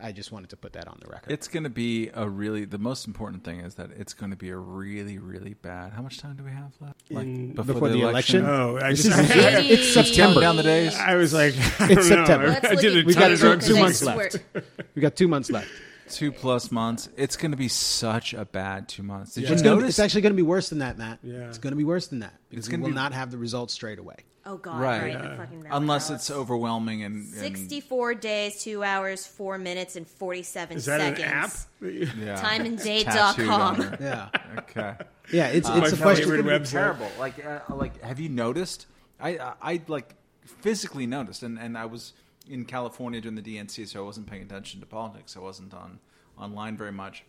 I just wanted to put that on the record. It's going to be a really. The most important thing is that it's going to be a really, really bad. How much time do we have left? Like before the election? Oh, I just, I, it's September. down the days. I was like, I It's don't know. September. I did a We ton got two, two months left. We got two months left. Two plus months. It's going to be such a bad two months. Did It's, you gonna, notice? it's actually going to be worse than that, Matt. Yeah. It's going to be worse than that because we gonna will be- not have the results straight away. Oh God! Right. All right, the fucking ballot Unless ballots. it's overwhelming and, and 64 days, 2 hours, 4 minutes, and 47 Is that seconds. an app? yeah, Timeanddate.com. tattooed on her. Yeah. Okay. Yeah, it's, My it's a favorite question. It's be website. terrible. Like, uh, like, have you noticed? I, I, I like physically noticed, and, and I was in California during the DNC, so I wasn't paying attention to politics. I wasn't on online very much,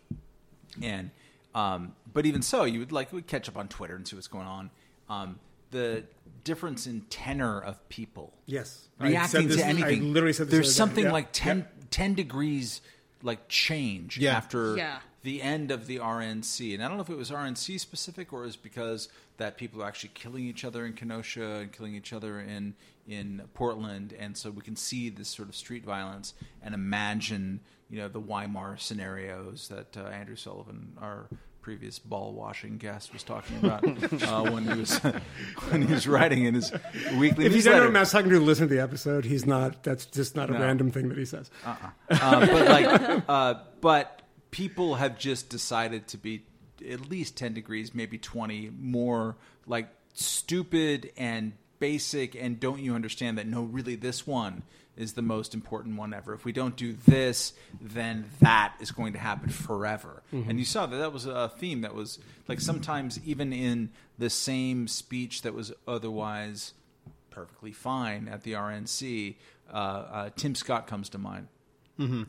and um, but even so, you would like would catch up on Twitter and see what's going on. Um, the difference in tenor of people Yes. I said reacting this- to I anything. literally said this There's the other day. something Yeah. like 10, Yeah. 10 degrees like change Yeah. after Yeah. the end of the RNC. And I don't know if it was RNC specific or is because that people are actually killing each other in Kenosha and killing each other in in Portland, and so we can see this sort of street violence and imagine you know the Weimar scenarios that uh, Andrew Sullivan, our previous ball washing guest, was talking about uh, when he was when he was writing in his weekly If he's newsletter. anyone Matt's talking to listen to the episode, he's not. That's just not a No. random thing that he says. uh, but like, uh, but people have just decided to be at least ten degrees, maybe twenty more like stupid and basic. And don't you understand that? No, really, this one is the most important one ever. If we don't do this, then that is going to happen forever. And you saw that that was a theme that was like sometimes even in the same speech that was otherwise perfectly fine at the RNC. Uh, uh, Tim Scott comes to mind.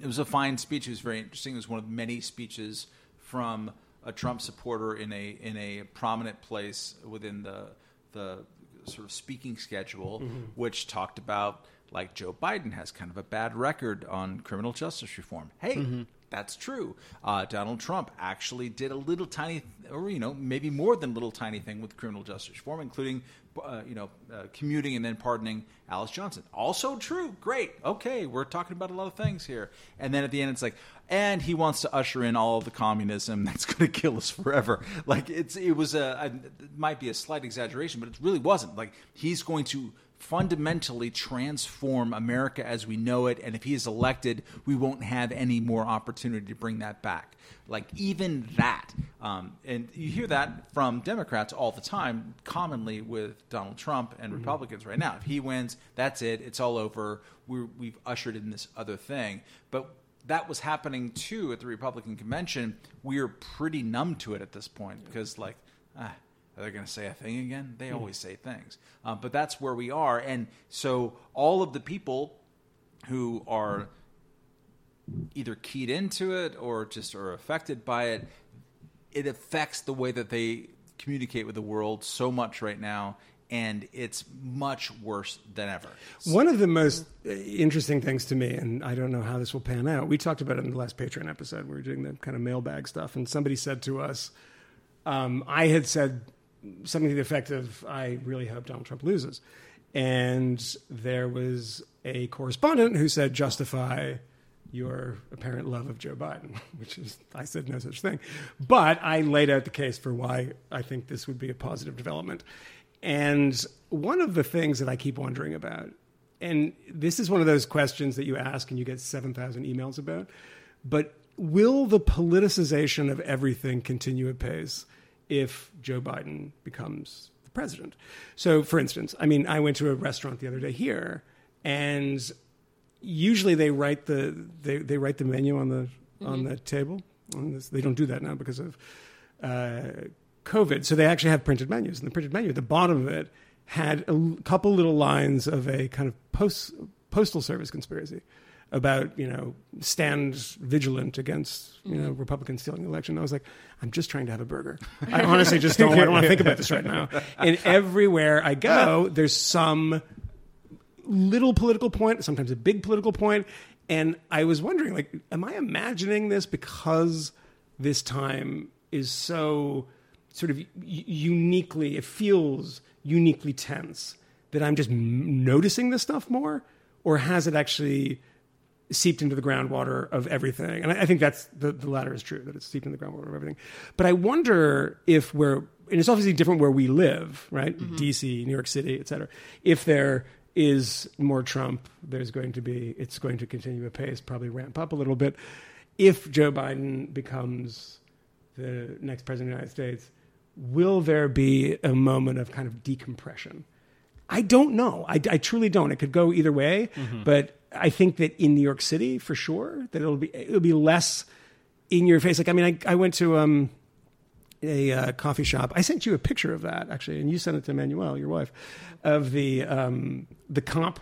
It was a fine speech. It was very interesting. It was one of many speeches from a Trump supporter in a in a prominent place within the the sort of speaking schedule, which talked about like Joe Biden has kind of a bad record on criminal justice reform. Hey. That's true. Uh, Donald Trump actually did a little tiny, or you know, maybe more than little tiny thing with criminal justice reform, including, uh, you know, uh, commuting and then pardoning Alice Johnson. Also true. Great. Okay, we're talking about a lot of things here. And then at the end, it's like, and he wants to usher in all of the communism that's going to kill us forever. Like it's, it was a, a, it might be a slight exaggeration, but it really wasn't. Like he's going to fundamentally transform America as we know it. And if he is elected, we won't have any more opportunity to bring that back. Like even that, um, and you hear that from Democrats all the time, commonly with Donald Trump and Republicans right now. If he wins, that's it. It's all over. We're, we've ushered in this other thing. But that was happening too at the Republican convention. We are pretty numb to it at this point because, like, ah, are they going to say a thing again? They always say things. Uh, but that's where we are. And so all of the people who are either keyed into it or just are affected by it, it affects the way that they communicate with the world so much right now. And it's much worse than ever. One of the most uh, interesting things to me, and I don't know how this will pan out. We talked about it in the last Patreon episode. We were doing the kind of mailbag stuff, and somebody said to us, um, I had said something to the effect of, "I really hope Donald Trump loses," and there was a correspondent who said, "Justify." Your apparent love of Joe Biden, which is, I said no such thing. But I laid out the case for why I think this would be a positive development. And one of the things that I keep wondering about, and this is one of those questions that you ask and you get 7,000 emails about, but will the politicization of everything continue at pace if Joe Biden becomes the president? So, for instance, I mean, I went to a restaurant the other day here, and usually they write the they, they write the menu on the on the table. On this, they don't do that now because of uh, COVID. So they actually have printed menus, and the printed menu at the bottom of it had a couple little lines of a kind of post postal service conspiracy about you know stand vigilant against you know mm-hmm. Republicans stealing the election. I was like, I'm just trying to have a burger. I honestly just don't, I don't want to think about this right now. And everywhere I go, there's some little political point, sometimes a big political point. And I was wondering, like, am I imagining this because this time is so sort of uniquely, it feels uniquely tense that I'm just m- noticing this stuff more? Or has it actually seeped into the groundwater of everything? And I, I think that's the, the latter is true, that it's seeped into the groundwater of everything. But I wonder if we're, and it's obviously different where we live, right? Mm-hmm. DC, New York City, et cetera. If there is more Trump, there's going to be, it's going to continue at pace, probably ramp up a little bit. If Joe Biden becomes the next president of the United States, will there be a moment of kind of decompression? I don't know. I, I truly don't. It could go either way, but I think that in New York City, for sure, that it'll be it'll be less in your face. Like I mean, I, I went to um, a uh, coffee shop. I sent you a picture of that actually, and you sent it to Emmanuelle, your wife, of the um, the comp,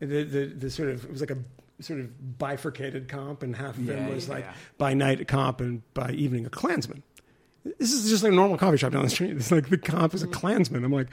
the, the the sort of it was like a sort of bifurcated comp, and half of Yeah, them was yeah, like yeah. by night a comp and by evening a Klansman. This is just like a normal coffee shop down the street. It's like the cop is a mm-hmm. Klansman. I'm like,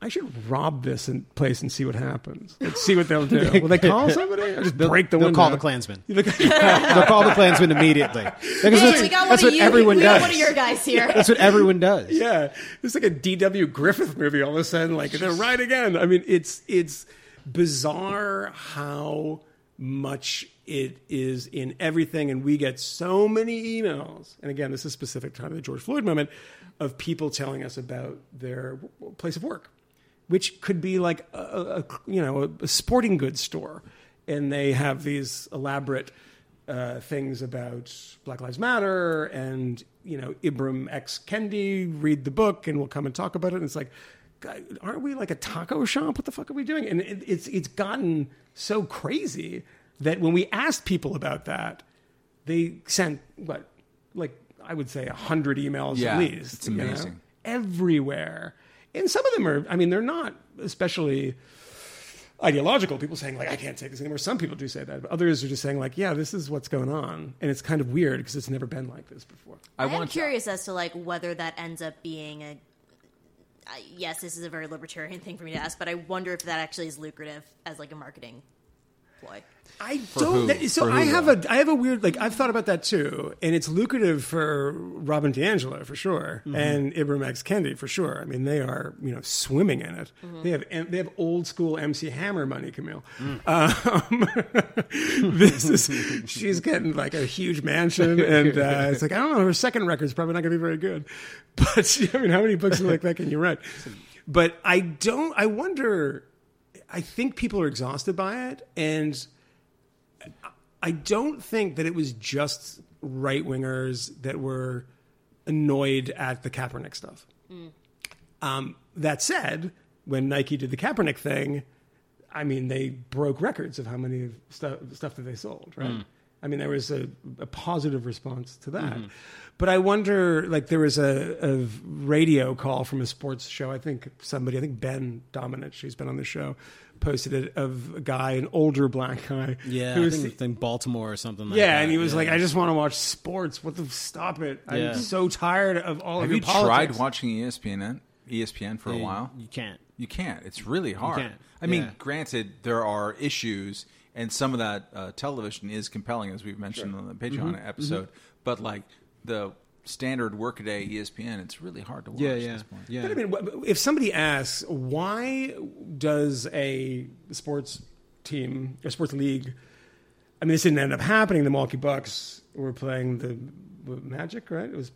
I should rob this in place and see what happens. Like, see what they'll do. Will they call somebody? I just break the They'll window. call the Klansman. They'll call the Klansman immediately. Because Hey, that's, we got one that's of what you. everyone we does. got one of your guys here. That's what everyone does. Yeah, it's like a D.W. Griffith movie. All of a sudden, like they're right again. I mean, it's it's bizarre how much it is in everything, and we get so many emails. And again, this is specific time of the George Floyd moment of people telling us about their place of work, which could be like a, a you know a, a sporting goods store, and they have these elaborate uh, things about Black Lives Matter and you know Ibram X Kendi read the book and we'll come and talk about it. And it's like, Uh, aren't we like a taco shop? What the fuck are we doing? And it, it's it's gotten so crazy that when we asked people about that, they sent what like I would say a hundred emails Yeah, at least. it's you know, amazing. everywhere. And some of them are, I mean, they're not especially ideological people saying like i can't take this anymore some people do say that but others are just saying like yeah this is what's going on and it's kind of weird because it's never been like this before I I am want to- curious as to like whether that ends up being a. Yes, this is a very libertarian thing for me to ask, but I wonder if that actually is lucrative as like a marketing ploy. I who? don't. That, so I have though? a I have a weird like I've thought about that too, and it's lucrative for Robin DiAngelo for sure, Mm-hmm. and Ibram X Kendi for sure. I mean, they are you know swimming in it. Mm-hmm. They have they have old school MC Hammer money, Camille. Mm. Um, this is she's getting like a huge mansion, and uh, it's like I don't know. Her second record's probably not going to be very good, but I mean, how many books like that can you write? But I don't. I wonder. I think people are exhausted by it, and I don't think that it was just right wingers that were annoyed at the Kaepernick stuff. Um, that said, when Nike did the Kaepernick thing, I mean, they broke records of how many stuff, stuff that they sold, right? I mean, there was a, a positive response to that. Mm-hmm. But I wonder, like, there was a, a radio call from a sports show. I think somebody, I think Ben Domenech, who's been on the show, posted it of a guy, an older black guy. Yeah, who I was think in Baltimore or something like yeah, that. and he was Yeah. like, "I just want to watch sports. What the stop it? Yeah. I'm so tired of all Have of you your politics." tried watching ESPN? ESPN for a while. You can't. You can't. It's really hard. can't. I mean, Yeah. granted, there are issues, and some of that uh, television is compelling, as we've mentioned on the Patreon Mm-hmm. episode. But like the standard workaday ESPN, it's really hard to watch. Yeah, at yeah, this point. yeah. But I mean, if somebody asks, why does a sports team, a sports league? I mean, this didn't end up happening. The Milwaukee Bucks were playing the Magic, right? It was,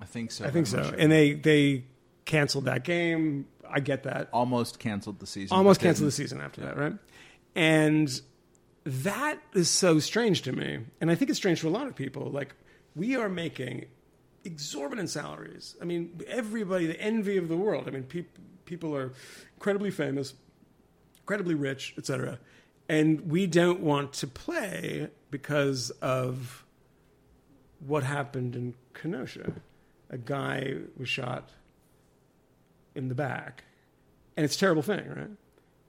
I think so. I think I'm so, sure. and they they canceled that game. I get that. almost canceled the season. almost canceled the season after that, right? And that is so strange to me, and I think it's strange to a lot of people. Like we are making exorbitant salaries. I mean, everybody, the envy of the world. I mean, peop people are incredibly famous, incredibly rich, etc. And we don't want to play because of what happened in Kenosha. A guy was shot in the back, and it's a terrible thing, right?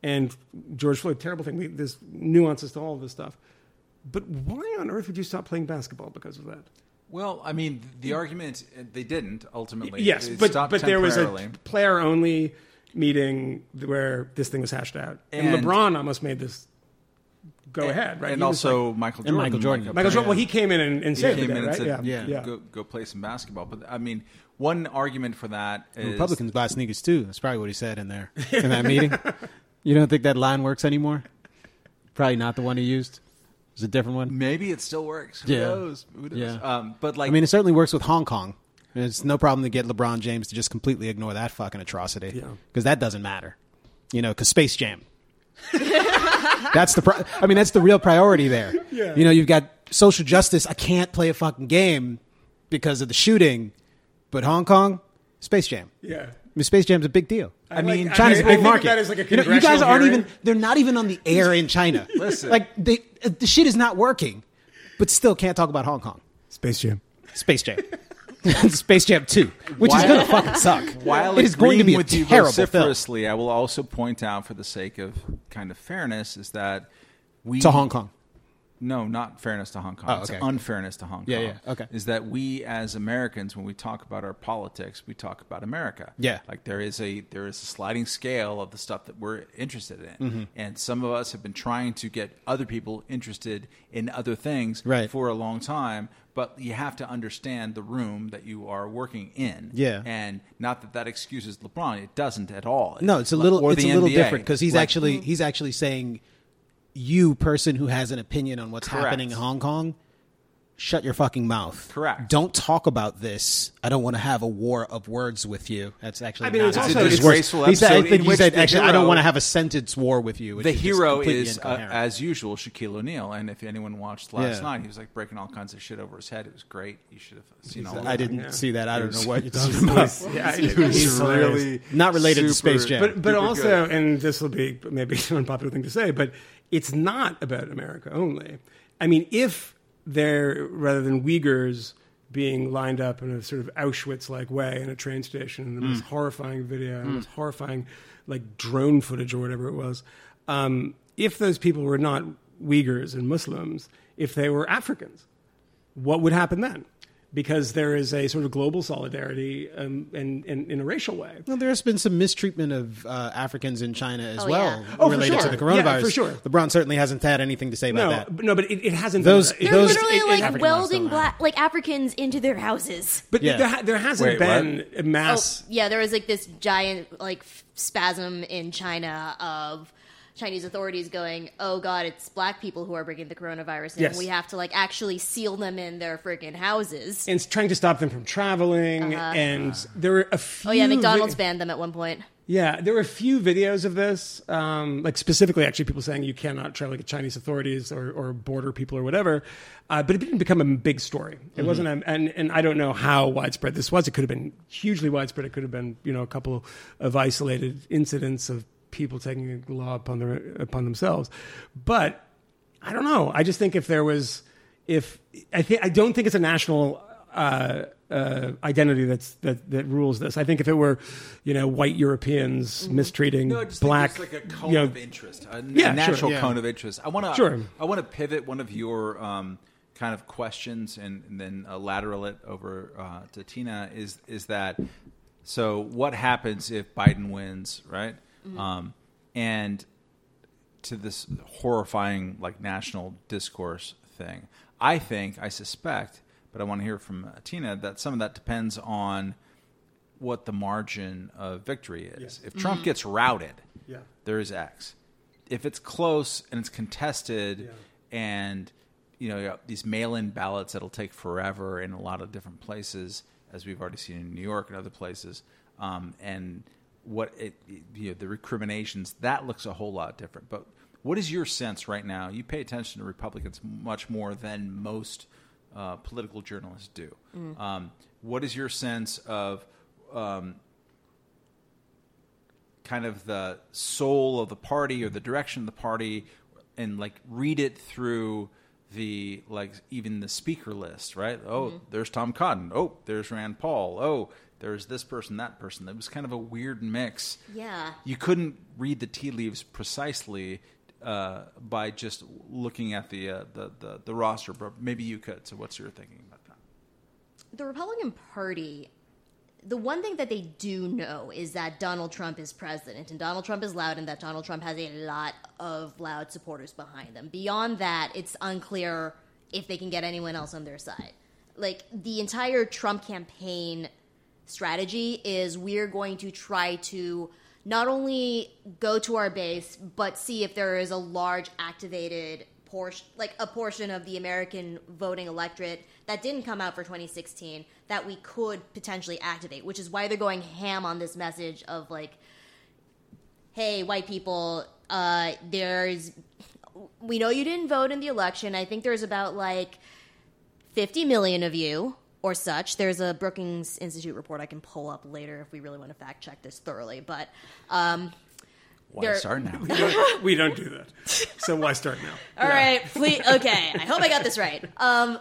And George Floyd, terrible thing. We, there's nuances to all of this stuff. But why on earth would you stop playing basketball because of that? Well, I mean, the argument uh, they didn't ultimately. yes, It but but there was a player only meeting where this thing was hashed out, and, And- LeBron almost made this go ahead, right? And He also like- Michael And Jordan. Michael Jordan. Michael Jordan. yeah. Well, he came in and, and He saved came the day, in and right? said, yeah, Yeah. Go, go play some basketball. But I mean, one argument for that is Republicans buy sneakers too. That's probably what he said in there in that meeting. You don't think that line works anymore? Probably not the one he used. It's a different one. Maybe it still works. Who Yeah. knows? Who knows? Yeah. Um, but like, I mean, it certainly works with Hong Kong. And It's no problem to get LeBron James to just completely ignore that fucking atrocity Yeah. because that doesn't matter, you know. Because Space Jam, that's the. Pri- I mean, that's the real priority there. Yeah. You know, you've got social justice. I can't play a fucking game because of the shooting, but Hong Kong, Space Jam. yeah. I mean, Space Jam's a big deal. I mean, like- China's I- a I big think market. that is like a you, know, you guys aren't hearing. even. They're not even on the air in China. Listen. like they, the shit is not working, but still can't talk about Hong Kong. Space Jam. Space Jam. Space Jam 2, which is going to fucking suck. while it is going to be a with you terrible film. vociferously, I will also point out, for the sake of kind of fairness, is that we To Hong Kong. No, not fairness to Hong Kong. Oh, It's okay. unfairness to Hong Kong. Yeah, yeah, okay. Is that we as Americans, when we talk about our politics, we talk about America. Yeah. Like there is a there is a sliding scale of the stuff that we're interested in, Mm-hmm. and some of us have been trying to get other people interested in other things Right. for a long time. But you have to understand the room that you are working in. Yeah. And not that that excuses LeBron. It doesn't at all. No, it's a little or it's a little different because he's Like, actually he's actually saying, you person who has an opinion on what's Correct. happening in Hong Kong, shut your fucking mouth. Correct. Don't talk about this. I don't want to have a war of words with you. That's actually. I mean, not it's also- it a disgraceful He said, I think in he said, the actually, I don't want to have a sentence war with you. the is hero completely is, uh, as usual, Shaquille O'Neal. And if anyone watched last Yeah. night, he was like breaking all kinds of shit over his head. It was great. You should have seen all of I didn't Yeah. see that. I don't know what you're talking about. yeah, it was He's really Not related to Space Jam. But but also, good. and this will be maybe an unpopular thing to say, but it's not about America only. I mean, if there rather than Uyghurs being lined up in a sort of Auschwitz-like way in a train station, and the most horrifying video, and the most horrifying like drone footage or whatever it was, um, if those people were not Uyghurs and Muslims, if they were Africans, what would happen then? Because there is a sort of global solidarity um, and, and in a racial way. No, there's been some mistreatment of uh, Africans in China as Oh, well, yeah. Oh, related sure. to the coronavirus. Yeah, for sure. LeBron certainly hasn't had anything to say about No, that. but, no, but it, it hasn't. Those- it- They're those- literally it- it- like African welding black like Africans into their houses. But Yeah. there, there hasn't Wait, been a Oh, mass. yeah, there was like this giant like spasm in China of Chinese authorities going, "Oh God, it's black people who are bringing the coronavirus, and Yes. we have to like actually seal them in their freaking houses." and trying to stop them from traveling, and there were a few. oh yeah, McDonald's vi- banned them at one point. Yeah, there were a few videos of this, um, like specifically, actually, people saying you cannot travel like Chinese authorities or, or border people or whatever. Uh, but it didn't become a big story. It wasn't, a, and and I don't know how widespread this was. It could have been hugely widespread. It could have been, you know, a couple of isolated incidents of people taking the law upon their upon themselves. But I don't know. I just think if there was, if I think I don't think it's a national uh, uh, identity that's that that rules this. I think if it were, you know, white Europeans mistreating No, I just black, think there's like a cone you know, of interest, a n- Yeah, natural sure, yeah. cone of interest. I want to, Sure. I want to pivot one of your um, kind of questions and, and then uh, lateral it over uh, to Tina. Is is that so? What happens if Biden wins, right? Um, and to this horrifying like national discourse thing. I think, I suspect, but I want to hear from Tina that some of that depends on what the margin of victory is. If Trump gets routed, Yeah. there is X. If it's close and it's contested, and you know you these mail-in ballots that'll take forever in a lot of different places, as we've already seen in New York and other places, um, and what it, you know, the recriminations that looks a whole lot different. But what is your sense right now? You pay attention to Republicans much more than most uh, political journalists do. Um, what is your sense of um, kind of the soul of the party or the direction of the party and like read it through the like even the speaker list right oh there's tom cotton oh there's rand paul oh there's this person that person it was kind of a weird mix Yeah. you couldn't read the tea leaves precisely uh, by just looking at the, uh, the the the roster but maybe you could so what's your thinking about that the Republican Party, the one thing that they do know is that Donald Trump is president, and Donald Trump is loud, and that Donald Trump has a lot of loud supporters behind them. Beyond that, it's unclear if they can get anyone else on their side. Like, the entire Trump campaign strategy is we're going to try to not only go to our base, but see if there is a large activated portion, like a portion of the American voting electorate that didn't come out for 2016 that we could potentially activate, which is why they're going ham on this message of like, hey, white people, uh, there's, we know you didn't vote in the election. I think there's about like 50 million of you or such. There's a Brookings Institute report I can pull up later if we really want to fact check this thoroughly. But um, why There- start now we don't, we don't do that. So why start now? all right, please. Okay, I hope I got this right. Um,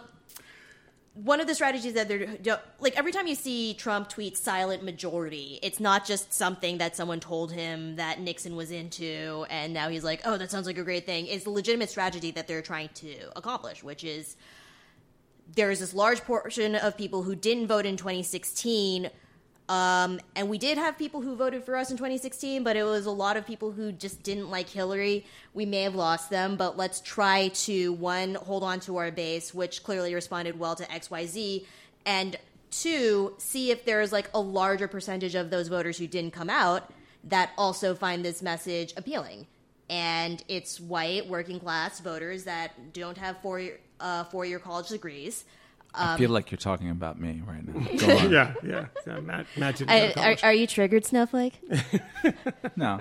one of the strategies that they're like every time you see Trump tweet silent majority, it's not just something that someone told him that Nixon was into, and now he's like, oh, that sounds like a great thing. It's a legitimate strategy that they're trying to accomplish, which is there is this large portion of people who didn't vote in 2016. Um, and we did have people who voted for us in 2016, but it was a lot of people who just didn't like Hillary. We may have lost them, but let's try to one hold on to our base, which clearly responded well to XYZ, and two see if there's like a larger percentage of those voters who didn't come out that also find this message appealing. And it's white working class voters that don't have four uh, four year college degrees. I feel like you're talking about me right now. Go on. yeah, yeah. yeah Matt, Matt I, are, are you triggered, Snowflake? No.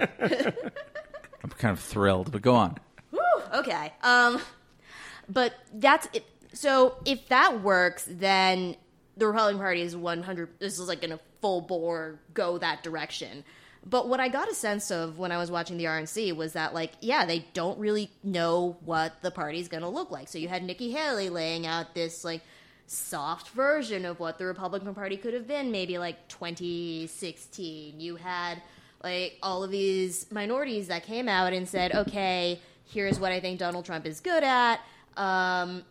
I'm kind of thrilled, but go on. okay. Um, but that's it. So if that works, then the Republican Party is 100. This is like going to full bore go that direction. But what I got a sense of when I was watching the RNC was that, like, yeah, they don't really know what the party's going to look like. So you had Nikki Haley laying out this, like, soft version of what the Republican Party could have been, maybe like 2016. You had like all of these minorities that came out and said, okay, here's what I think Donald Trump is good at. Um,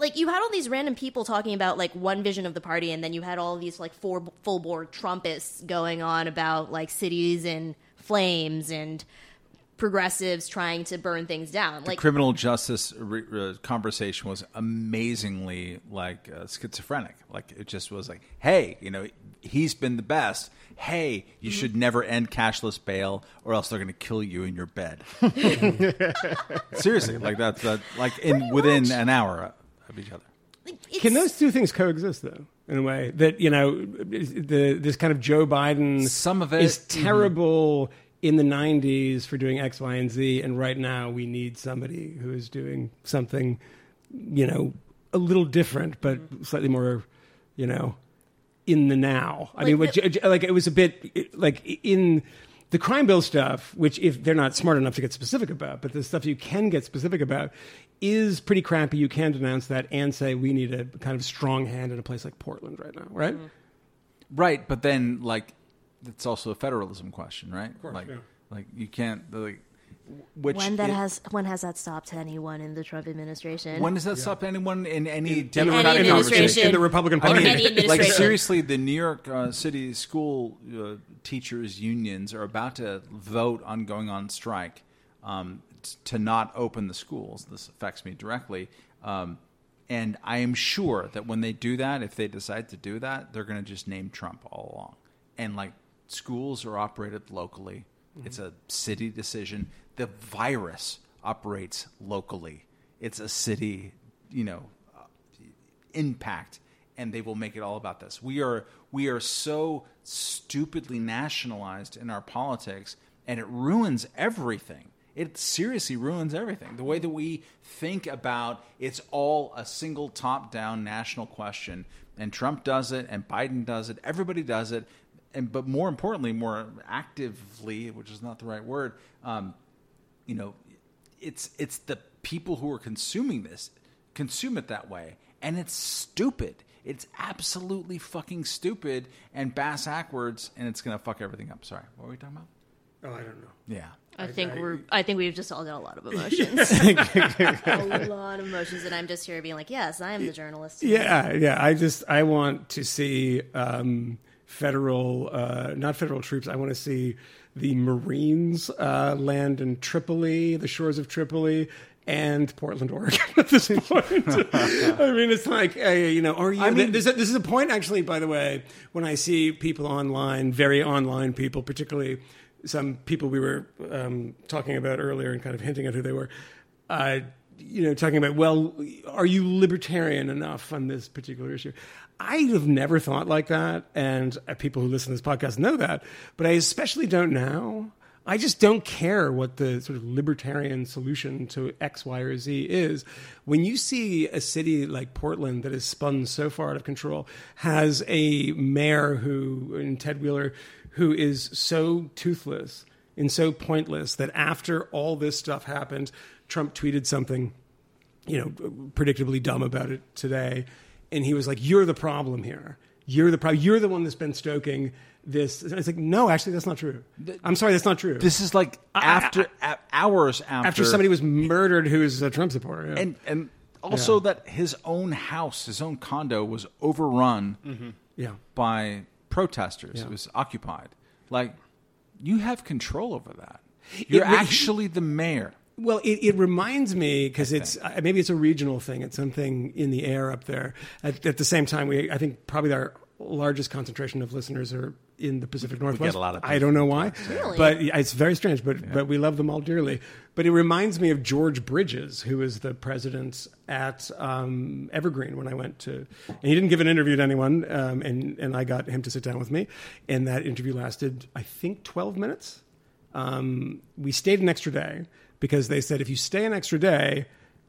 like you had all these random people talking about like one vision of the party, and then you had all these like four full board Trumpists going on about like cities and flames and progressives trying to burn things down. Like criminal justice re- uh, conversation was amazingly like uh, schizophrenic. Like it just was like, hey, you know, he's been the best. Hey, you should never end cashless bail, or else they're going to kill you in your bed. Seriously, like that's that, like in within an hour of each other. it's- Can those two things coexist, though, in a way that you know, the this kind of Joe Biden Some of it- is mm-hmm. terrible in the '90s for doing X, Y, and Z, and right now we need somebody who is doing something, you know, a little different but slightly more, you know, in the now. I Like mean, what, the- J- J- like it was a bit like in the crime bill stuff, which if they're not smart enough to get specific about, but the stuff you can get specific about is pretty crappy. You can denounce that and say we need a kind of strong hand in a place like Portland right now, right? Mm-hmm. Right, but then like it's also a federalism question, right? like, yeah. like you can't like which when that it- has when has that stopped anyone in the Trump administration? when does that stop anyone in any Any democratic administration. conversation? in the Republican I Party. mean, like administration. seriously, the New York uh, City school uh, teachers unions are about to vote on going on strike um, t- to not open the schools. This affects me directly, um, and I am sure that when they do that, if they decide to do that, they're going to just name Trump all along. And like schools are operated locally; it's a city decision. The virus operates locally. It's a city, you know, impact and they will make it all about this. We are we are so stupidly nationalized in our politics and it ruins everything. It seriously ruins everything. The way that we think about it's all a single top-down national question and Trump does it and Biden does it, everybody does it. And but more importantly, more actively, which is not the right word, um, you know, it's it's the people who are consuming this consume it that way, and it's stupid. It's absolutely fucking stupid and bass backwards, and it's gonna fuck everything up. Sorry, what were we talking about? Oh, I don't know. Yeah, I think we're. I think we've just all got a lot of emotions. a lot of emotions, and I'm just here being like, "Yes, I am the journalist." Yeah, yeah. I just I want to see um, federal, uh, not federal troops. I want to see the Marines uh, land in Tripoli, the shores of Tripoli. And Portland, Oregon. At this point, I mean, it's like uh, you know. Are you? I mean, this, this is a point actually. By the way, when I see people online, very online people, particularly some people we were um, talking about earlier and kind of hinting at who they were, uh, you know, talking about, well, are you libertarian enough on this particular issue? I have never thought like that, and uh, people who listen to this podcast know that, but I especially don't now. I just don't care what the sort of libertarian solution to X, Y, or Z is. When you see a city like Portland that is spun so far out of control, has a mayor who, and Ted Wheeler, who is so toothless and so pointless that after all this stuff happened, Trump tweeted something, you know, predictably dumb about it today. And he was like, "You're the problem here. You're the problem. You're the one that's been stoking this." And I was like, "No, actually, that's not true. I'm sorry, that's not true." This is like after a- hours after after somebody was murdered who's a Trump supporter. yeah. and and also that his own house, his own condo was overrun mm-hmm. yeah. by protesters. Yeah. It was occupied. Like you have control over that. You're re- actually the mayor. Well, it, it reminds me because it's uh, maybe it's a regional thing. It's something in the air up there. At, at the same time, we I think probably our largest concentration of listeners are in the Pacific Northwest. a lot of I don't know why, Really? but it's very strange. But but we love them all dearly. But it reminds me of George Bridges, who was the president at um, Evergreen when I went to. And he didn't give an interview to anyone, um, and and I got him to sit down with me, and that interview lasted I think twelve minutes um, we stayed an extra day because they said if you stay an extra day,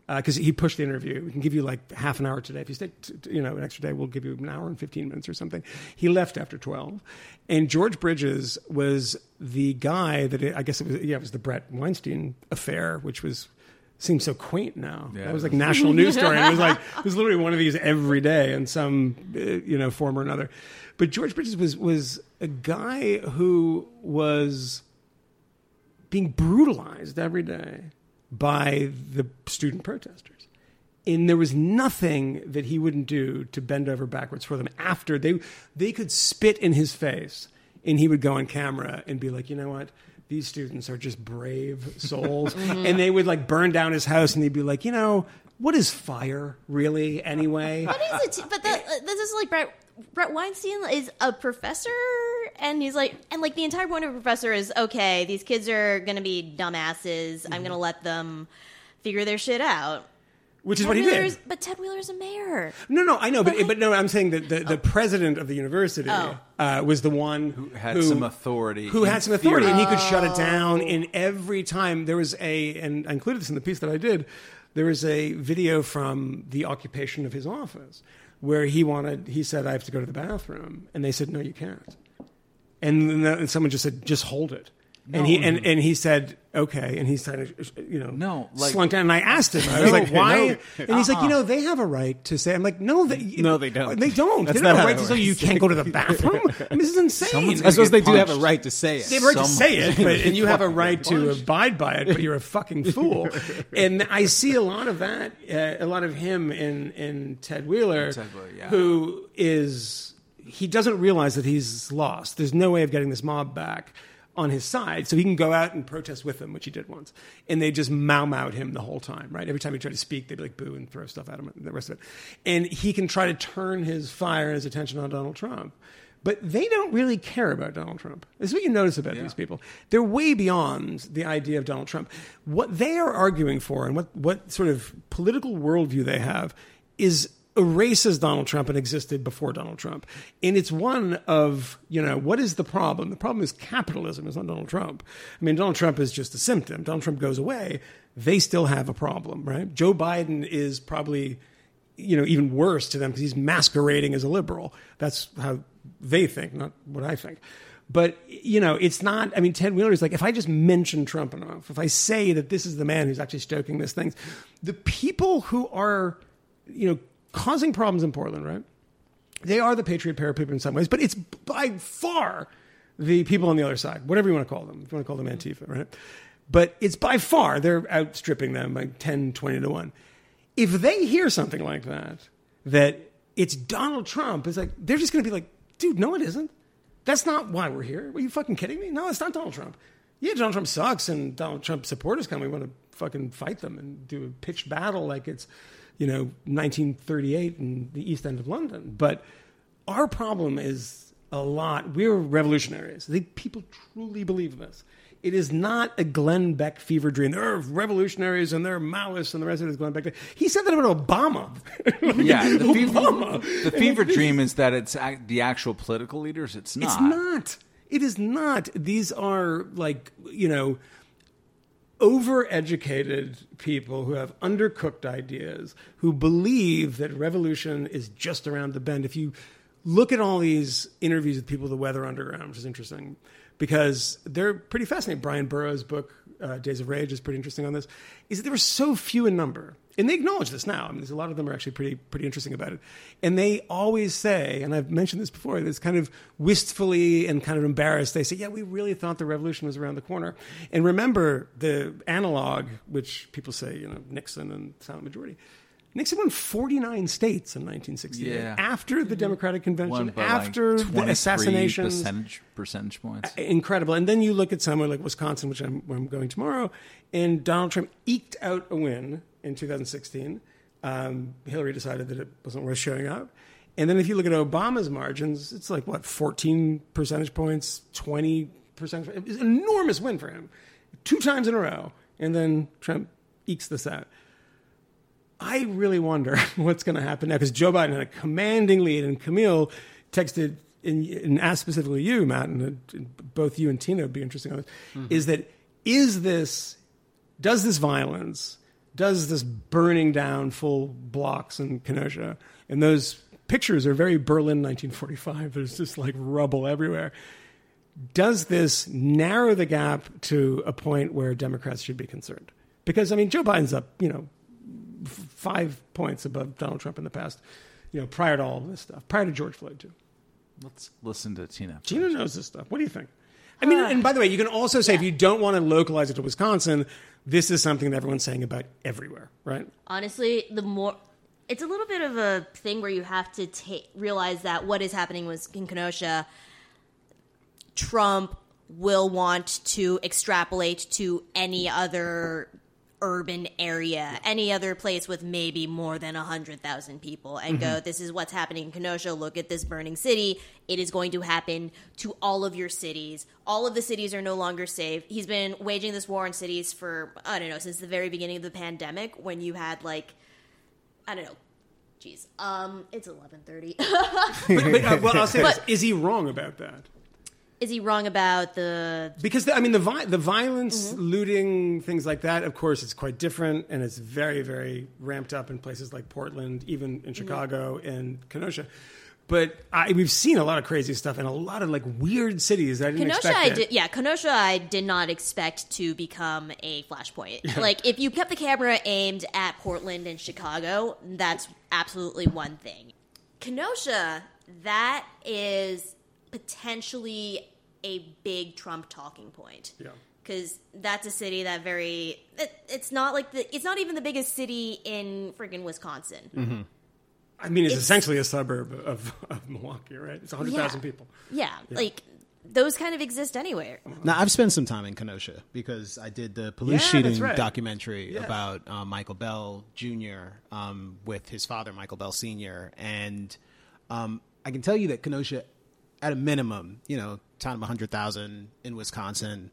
because he pushed the interview, we can give you like half an hour today. If you stay, t- t- you know, an extra day, we'll give you an hour and fifteen minutes or something. He left after twelve, and George Bridges was the guy that it, I guess it was. Yeah, it was the Bret Weinstein affair, which was. Seems so quaint now. Yeah. That was like national news story. It was like it was literally one of these every day in some uh, you know form or another. But George Bridges was was a guy who was being brutalized every day by the student protesters. And there was nothing that he wouldn't do to bend over backwards for them after they they could spit in his face and he would go on camera and be like, "You know what? These students are just brave souls." And they would like burn down his house and they'd be like, "You know, what is fire really anyway?" What is it? But the, uh, this is like Bret. Bret Weinstein is a professor, and he's like, and like the entire point of a professor is okay. These kids are gonna be dumbasses. I'm gonna let them figure their shit out. Which is Ted what he Wheeler's- did. But Ted Wheeler is a mayor. No, no, I know, but but no, I'm saying that the, the president of the university Oh. uh, was the one who had some authority who had some authority, theory. and he could shut it down. In every time there was a, and I included this in the piece that I did, there was a video from the occupation of his office where he wanted, he said, "I have to go to the bathroom," and they said, "No, you can't." And then and someone just said, "Just hold it." And he and, and he said, "Okay," and he's kind of you know No, like- slunk down. And I asked him, I was No, like, "Why?" no. And he's like, "You know, they have a right to say." I'm like, "No, they No, they don't. They don't. That's they don't have a right to say you can't go to the bathroom. I mean, this is insane." Someone's I suppose they get do have a right to say it. They have a right to say it, but, and you have a right to abide by it, but you're a fucking fool. And I see a lot of that, uh, a lot of him in, in Ted Wheeler, Ted Wheeler, yeah. who is, he doesn't realize that he's lost. There's no way of getting this mob back on his side, so he can go out and protest with them, which he did once. And they just mow mowed him the whole time, right? Every time he tried to speak, they'd be like boo and throw stuff at him and the rest of it. And he can try to turn his fire and his attention on Donald Trump. But they don't really care about Donald Trump. This is what you notice about these people. They're way beyond the idea of Donald Trump. What they are arguing for and what, what sort of political worldview they have is erases Donald Trump and existed before Donald Trump. And it's one of, you know, what is the problem? The problem is capitalism, it's not Donald Trump. I mean, Donald Trump is just a symptom. Donald Trump goes away, they still have a problem, right? Joe Biden is probably you know, even worse to them because he's masquerading as a liberal. That's how they think, not what I think. But you know, it's not. I mean, Ted Wheeler is like, if I just mention Trump enough, if I say that this is the man who's actually stoking this thing, the people who are, you know, causing problems in Portland, right? They are the Patriot Prayer people in some ways, but it's by far the people on the other side, whatever you want to call them. If you want to call them mm-hmm. Antifa, right? But it's by far they're outstripping them by 10, 20 to 1 if they hear something like that, that it's Donald Trump, it's like they're just going to be like, dude, no, it isn't. That's not why we're here. Are you fucking kidding me? No, it's not Donald Trump. Yeah, Donald Trump sucks, and Donald Trump supporters come. We want to fucking fight them and do a pitched battle like it's, you know, 1938 in the East End of London. But our problem is a lot. We're revolutionaries. People truly believe in this. It is not a Glenn Beck fever dream. They're revolutionaries and they're Maoists and the rest of it is Glenn Beck. He said that about Obama. Yeah, the fever, Obama. the fever dream is that it's ac- the actual political leaders. It's not. It's not. It is not. These are like, you know, overeducated people who have undercooked ideas, who believe that revolution is just around the bend. If you look at all these interviews with people the Weather Underground, which is interesting, because they're pretty fascinating. Bryan Burrough's book, uh, Days of Rage, is pretty interesting on this. Is that there were so few in number, and they acknowledge this now. I mean, a lot of them are actually pretty pretty interesting about it, and they always say, and I've mentioned this before, it's kind of wistfully and kind of embarrassed. They say, "Yeah, we really thought the revolution was around the corner." And remember the analog, which people say, you know, Nixon and silent majority. Nixon won 49 states in 1968 Yeah. after the mm-hmm. Democratic Convention, after like the assassination. percentage percentage points. incredible. And then you look at somewhere like Wisconsin, which I'm, where I'm going tomorrow, and Donald Trump eked out a win in 2016. Um, Hillary decided that it wasn't worth showing up. And then if you look at Obama's margins, it's like what 14 percentage points, 20 percentage. It was an enormous win for him, two times in a row. And then Trump ekes this out. I really wonder what's going to happen now because Joe Biden had a commanding lead, and Camille texted and, and asked specifically you, Matt, and uh, both you and Tina would be interesting on this. Is that is this does this violence does this burning down full blocks in Kenosha and those pictures are very Berlin 1945. There's just like rubble everywhere. Does this narrow the gap to a point where Democrats should be concerned? Because I mean, Joe Biden's up, you know, five points above Donald Trump in the past, you know, prior to all of this stuff, prior to George Floyd, too. Let's listen to Tina. Tina knows this stuff. What do you think? I mean, and by the way, you can also say if you don't want to localize it to Wisconsin, this is something that everyone's saying about everywhere, right? honestly, the more it's a little bit of a thing where you have to ta- realize that what is happening was in Kenosha. Trump will want to extrapolate to any other urban area, any other place with maybe more than 100,000 people, and go, This is what's happening in Kenosha. Look at this burning city. It is going to happen to all of your cities. All of the cities are no longer safe. He's been waging this war on cities for, I don't know, since the very beginning of the pandemic when you had, like, I don't know. Jeez. Um, it's 11:30. But, uh, well, I'll say this: But- is he wrong about that? Is he wrong about the Because the, I mean, the vi- the violence, Mm-hmm. looting, things like that. Of course, it's quite different, and it's very, very ramped up in places like Portland, even Mm-hmm. in Chicago and Kenosha. But I, we've seen a lot of crazy stuff in a lot of like weird cities. that I didn't Kenosha, expect. I did, yeah, Kenosha, I did not expect to become a flashpoint. Like, if you kept the camera aimed at Portland and Chicago, that's absolutely one thing. Kenosha, that is potentially a big Trump talking point. Yeah. Because that's a city that very, it, it's not like the, it's not even the biggest city in friggin' Wisconsin. I mean, it's, It's- essentially a suburb of, of Milwaukee, right? It's 100,000 Yeah. people. Yeah, like, those kind of exist anywhere. Now I've spent some time in Kenosha because I did the police Yeah, shooting right. documentary Yeah. about uh, Michael Bell Jr. Um, with his father Michael Bell Sr. And um, I can tell you that Kenosha, at a minimum, you know, town of hundred thousand in Wisconsin,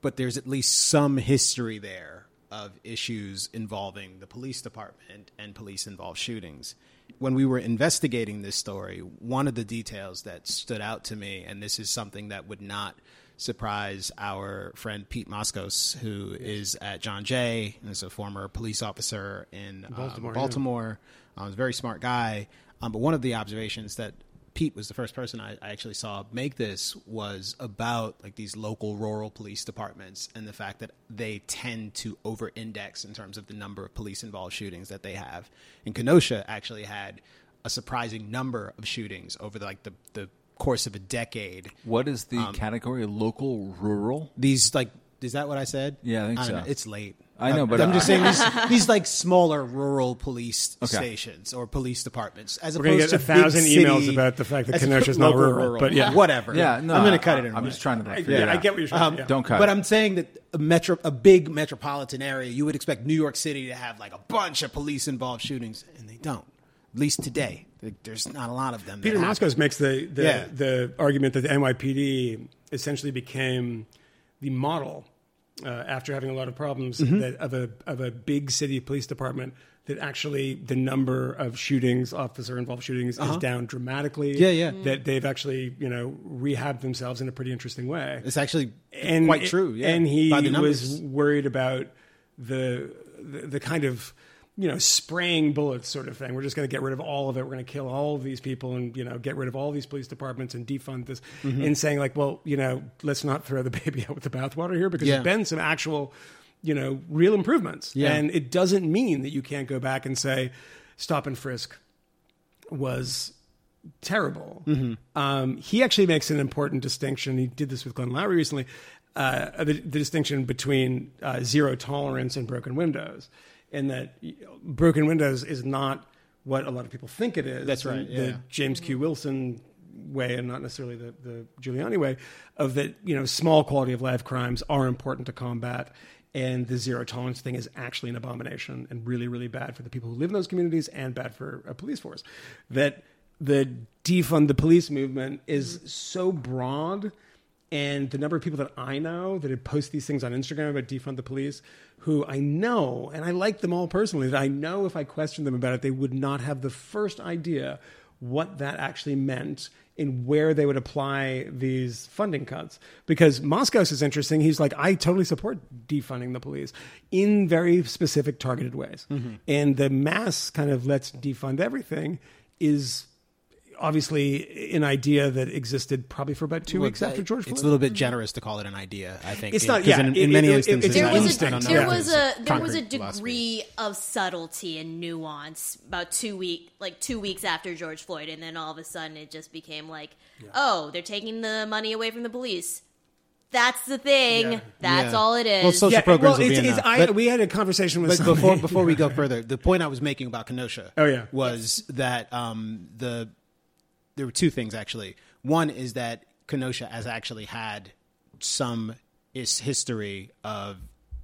but there's at least some history there of issues involving the police department and police involved shootings. When we were investigating this story, one of the details that stood out to me, and this is something that would not surprise our friend Pete Moskos, who is at John Jay and is a former police officer in Baltimore. Baltimore, Um, yeah. Baltimore. Um, he's a very smart guy. Um, but one of the observations that Pete was the first person I, I actually saw make this was about like these local rural police departments and the fact that they tend to over index in terms of the number of police involved shootings that they have. And Kenosha actually had a surprising number of shootings over the, like the, the course of a decade. What is the um, category? Local, rural? These like is that what I said? Yeah, I think don't so. know. It's late. I know, but I'm I- just saying these, these like smaller rural police Okay. stations or police departments, as We're gonna opposed get to a thousand big emails about the fact that as Kenosha's opposed- not local rural, but yeah. whatever. Yeah, no, I'm going to cut it. In a I'm way. just trying to I, yeah, I get what you're saying. Um, yeah. Don't cut. But it. I'm saying that a metro, a big metropolitan area, you would expect New York City to have like a bunch of police involved shootings, and they don't. At least today, There- there's not a lot of them. that Peter happen. Moskos makes the the, Yeah. the argument that the NYPD essentially became the model uh, after having a lot of problems Mm-hmm. that of a of a big city police department that actually the number of shootings, officer involved shootings, is down dramatically. Uh-huh. Yeah, yeah. That they've actually you know rehabbed themselves in a pretty interesting way. It's actually and quite true. Yeah, and he was worried about the, the the kind of you know, spraying bullets sort of thing. We're just going to get rid of all of it. We're going to kill all of these people and, you know, get rid of all these police departments and defund this. Mm-hmm. And saying, like, well, you know, let's not throw the baby out with the bathwater here because Yeah. there's been some actual, you know, real improvements. Yeah. And it doesn't mean that you can't go back and say, stop and frisk was terrible. Um, he actually makes an important distinction. He did this with Glenn Loury recently. Uh, the, the distinction between uh, zero tolerance and broken windows, in that broken windows is not what a lot of people think it is. That's right, The. James Q. Wilson way, and not necessarily the, the Giuliani way, of that you know small quality of life crimes are important to combat. And the zero tolerance thing is actually an abomination and really, really bad for the people who live in those communities and bad for a police force. That the defund the police movement is mm-hmm. so broad and the number of people that I know that had post these things on Instagram about defund the police, who I know, and I like them all personally, that I know if I questioned them about it, they would not have the first idea what that actually meant in where they would apply these funding cuts. Because Moskos is interesting. He's like, I totally support defunding the police in very specific targeted ways. Mm-hmm. And the mass kind of let's defund everything is obviously an idea that existed probably for about two weeks after George Floyd. It's a little bit generous to call it an idea. I think It's not- yeah, In, it- in many it- it- instances, there was a there was a there was a concrete philosophy. degree of subtlety and nuance about two week like two weeks after George Floyd, and then all of a sudden it just became like, oh, they're taking the money away from the police. That's the thing. Yeah. That's Yeah. all it is. Well, social yeah, programs well, will be it's, it's. I, But- we had a conversation with But somebody- before before we go further, the point I was making about Kenosha, Oh, yeah. was that um, the there were two things actually. One is that Kenosha has actually had some is history of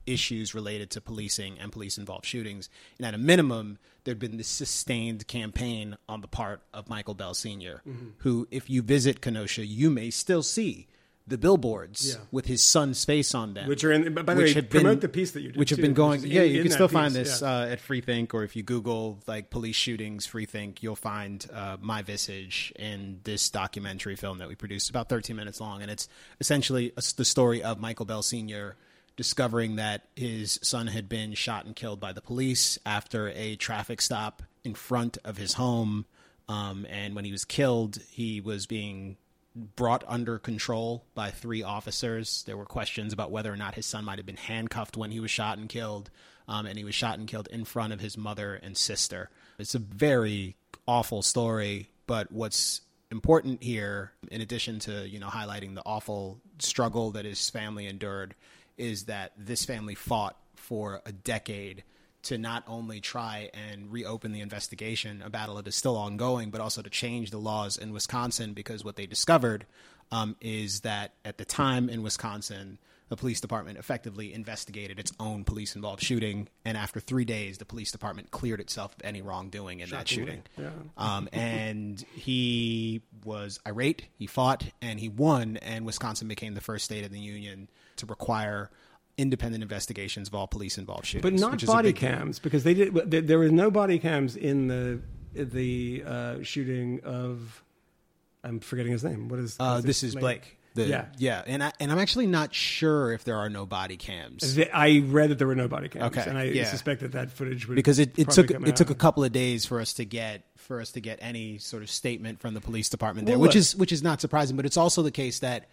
issues related to policing and police involved shootings, and at a minimum, there'd been this sustained campaign on the part of Michael Bell Sr., Mm-hmm. who, if you visit Kenosha, you may still see. The billboards Yeah. with his son's face on them, Which are in- by the which way, have promote been- the piece that you did, which have too, been going. Yeah, in- you in can still find this yeah. uh, at Freethink, or if you Google like police shootings, Freethink, you'll find uh, my visage in this documentary film that we produced, about 13 minutes long, and it's essentially a, the story of Michael Bell Sr. discovering that his son had been shot and killed by the police after a traffic stop in front of his home, um, and when he was killed, he was being brought under control by three officers. There were questions about whether or not his son might have been handcuffed when he was shot and killed, um, and he was shot and killed in front of his mother and sister. It's a very awful story, but what's important here, in addition to you know highlighting the awful struggle that his family endured, is that this family fought for a decade to not only try and reopen the investigation, a battle that is still ongoing, but also to change the laws in Wisconsin because what they discovered um, is that at the time in Wisconsin, the police department effectively investigated its own police involved shooting. And after three days, the police department cleared itself of any wrongdoing in that shooting. Um, and he was irate, he fought, and he won. And Wisconsin became the first state in the union to require independent investigations of all police involved shootings. but not which is a body cams because they did. There, there was no body cams in the the uh, shooting of. I'm forgetting his name. What is? Uh, this is name? Blake. The- Yeah. yeah, and I and I'm actually not sure if there are no body cams The- I read that there were no body cams, Okay, and I yeah. suspect that that footage would because it, it took it took a couple of days for us to get for us to get any sort of statement from the police department there, Well, which look. is which is not surprising. But it's also the case that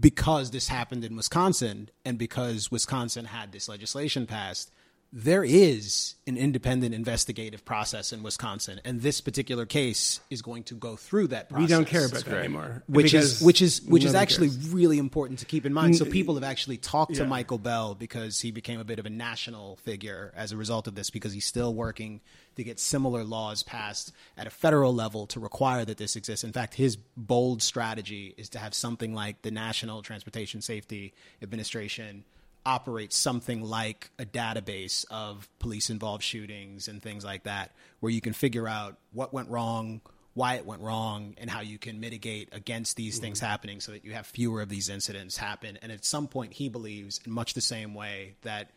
because this happened in Wisconsin and because Wisconsin had this legislation passed, there is an independent investigative process in Wisconsin, and this particular case is going to go through that process. We don't care about that anymore, which is which is which is actually cares. really important to keep in mind. So people have actually talked to Michael Bell because he became a bit of a national figure as a result of this because he's still working to get similar laws passed at a federal level to require that this exists. In fact, his bold strategy is to have something like the National Transportation Safety Administration operate something like a database of police involved shootings and things like that where you can figure out what went wrong why it went wrong and how you can mitigate against these things mm-hmm. happening so that you have fewer of these incidents happen. And at some point, he believes, in much the same way that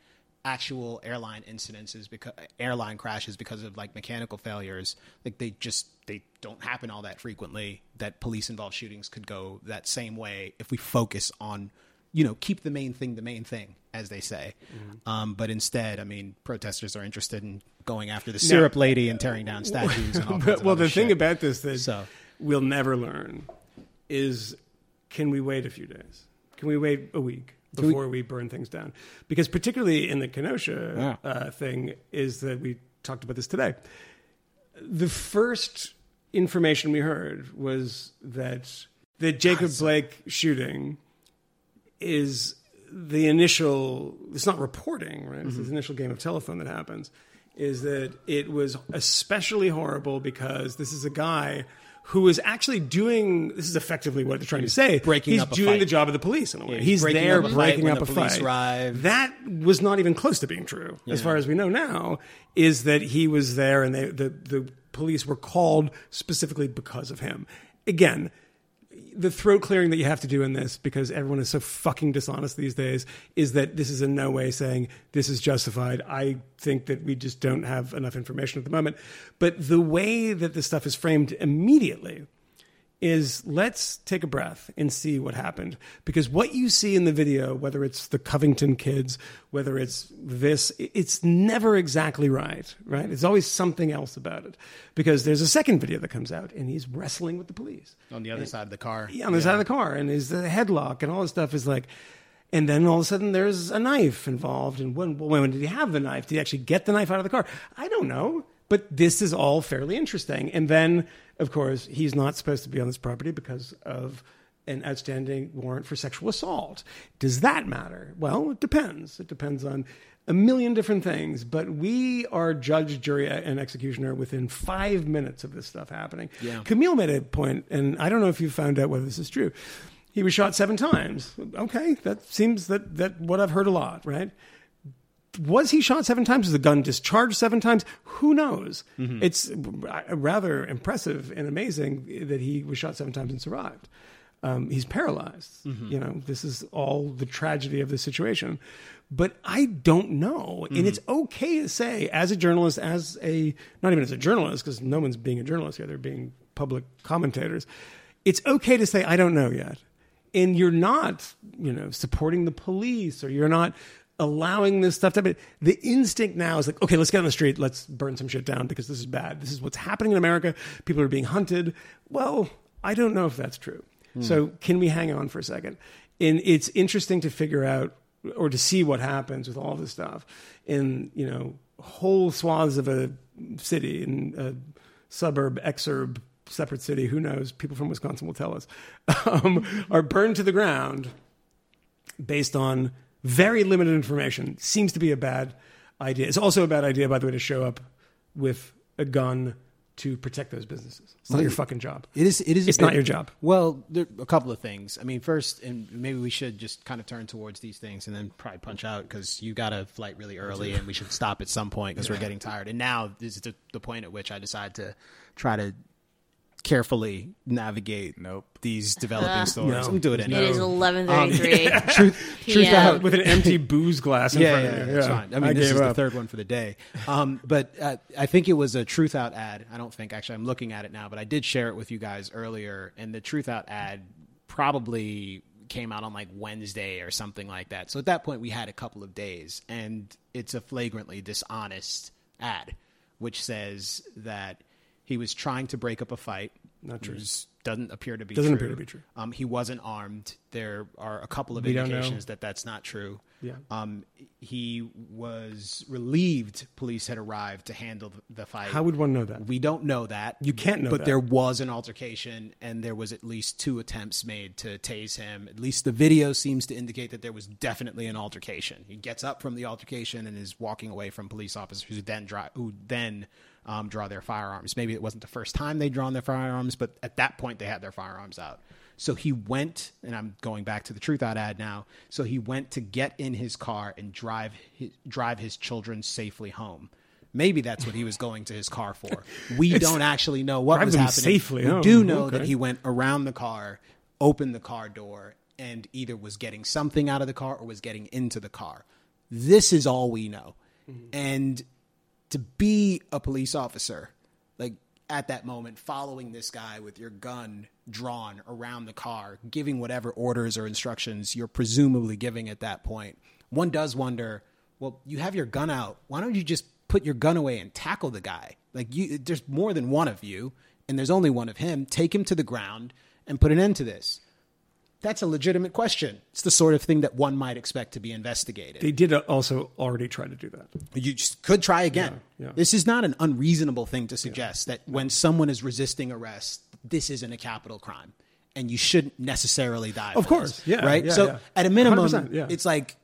actual airline incidences, because airline crashes because of like mechanical failures, like they just they don't happen all that frequently. That police involved shootings could go that same way if we focus on, you know, keep the main thing the main thing as they say. Mm-hmm. Um, but instead, I mean, protesters are interested in going after the syrup lady and tearing down statues. And all But, well, the thing shit. about this that So- we'll never learn is can we wait a few days? Can we wait a week we- before we, burn things down? Because particularly in the Kenosha Yeah. uh, thing is that we talked about this today. The first information we heard was that the Jacob Blake shooting is the initial it's not reporting right it's this initial game of telephone that happens is that it was especially horrible because this is a guy who is actually doing this is effectively what they're trying to say breaking he's up a doing fight. the job of the police in a way Yeah, he's, breaking there up breaking up a fight arrive. that was not even close to being true as far as we know now is that he was there and they, the, the police were called specifically because of him again the throat clearing that you have to do in this because everyone is so fucking dishonest these days is that this is in no way saying this is justified. I think that we just don't have enough information at the moment. But the way that this stuff is framed immediately is let's take a breath and see what happened. Because what you see in the video, whether it's the Covington kids, whether it's this, it's never exactly right, right? There's always something else about it. Because there's a second video that comes out and he's wrestling with the police on the other side of the car. yeah, on the side of the car, and is the headlock and all this stuff is like, and then all of a sudden there's a knife involved. And when when did he have the knife? Did he actually get the knife out of the car? I don't know, but this is all fairly interesting. And then, of course, he's not supposed to be on this property because of an outstanding warrant for sexual assault. Does that matter? Well, it depends. It depends on a million different things, but we are judge, jury, and executioner within five minutes of this stuff happening. Yeah. Camille made a point, and I don't know if you found out whether this is true. He was shot seven times. Okay, that seems that that what I've heard a lot, right? Was he shot seven times? Was the gun discharged seven times? Who knows? Mm-hmm. It's rather impressive and amazing that he was shot seven times and survived. Um, he's paralyzed. Mm-hmm. You know, this is all the tragedy of the situation. But I don't know. And mm-hmm. it's okay to say, as a journalist, as a, not even as a journalist, because no one's being a journalist here, they're being public commentators. It's okay to say, I don't know yet. And you're not, you know, supporting the police or you're not allowing this stuff to happen. The instinct now is like, okay, let's get on the street, let's burn some shit down because this is bad. This is what's happening in America. People are being hunted. Well, I don't know if that's true. So can we hang on for a second? And it's interesting to figure out or to see what happens with all this stuff in, you know, whole swaths of a city in a suburb, exurb, separate city, who knows? People from Wisconsin will tell us, um, are burned to the ground based on very limited information. Seems to be a bad idea. It's also a bad idea, by the way, to show up with a gun to protect those businesses. It's not your fucking job. It is. It is. It's not your job. Well, there are a couple of things. I mean, first, and maybe we should just kind of turn towards these things and then probably punch out because you got a flight really early, and we should stop at some point because we're getting tired. And now this is the, the point at which I decide to try to carefully navigate Nope. these developing stories. No. I'm gonna do it It anyway. is eleven thirty three. Truth, truth Yeah. out. With an empty booze glass in yeah, front yeah, of you. that's fine. I mean, this gave is the third one for the day. Um, but uh, I think it was a Truthout ad. I don't think actually. I'm looking at it now, but I did share it with you guys earlier. And the Truthout ad probably came out on like Wednesday or something like that. So at that point, we had a couple of days, and it's a flagrantly dishonest ad, which says that he was trying to break up a fight. Not true. Doesn't appear to be Doesn't true. appear to be true. Um, he wasn't armed. There are a couple of We indications that that's not true. Yeah. Um, he was relieved police had arrived to handle the fight. How would one know that? we don't know that. You can't know But that. there was an altercation, and there was at least two attempts made to tase him. At least the video seems to indicate that there was definitely an altercation. He gets up from the altercation and is walking away from police officers who then draw, who then um, draw their firearms. Maybe it wasn't the first time they'd drawn their firearms, but at that point they had their firearms out. So he went, and I'm going back to the Truthout ad now. So he went to get in his car and drive his, drive his children safely home. Maybe that's what he was going to his car for. We don't actually know what was happening. safely we home. do know Okay. that he went around the car, opened the car door, and either was getting something out of the car or was getting into the car. This is all we know. And to be a police officer, like at that moment, following this guy with your gun drawn around the car, giving whatever orders or instructions you're presumably giving at that point, one does wonder, well, you have your gun out. Why don't you just put your gun away and tackle the guy? Like you there's more than one of you and there's only one of him. Take him to the ground and put an end to this. That's a legitimate question. It's the sort of thing that one might expect to be investigated. They did also already try to do that. You just could try again. Yeah, yeah. This is not an unreasonable thing to suggest that when someone is resisting arrest, this isn't a capital crime, and you shouldn't necessarily die. Of course. this, Yeah, right. yeah, so yeah. at a minimum, yeah. it's like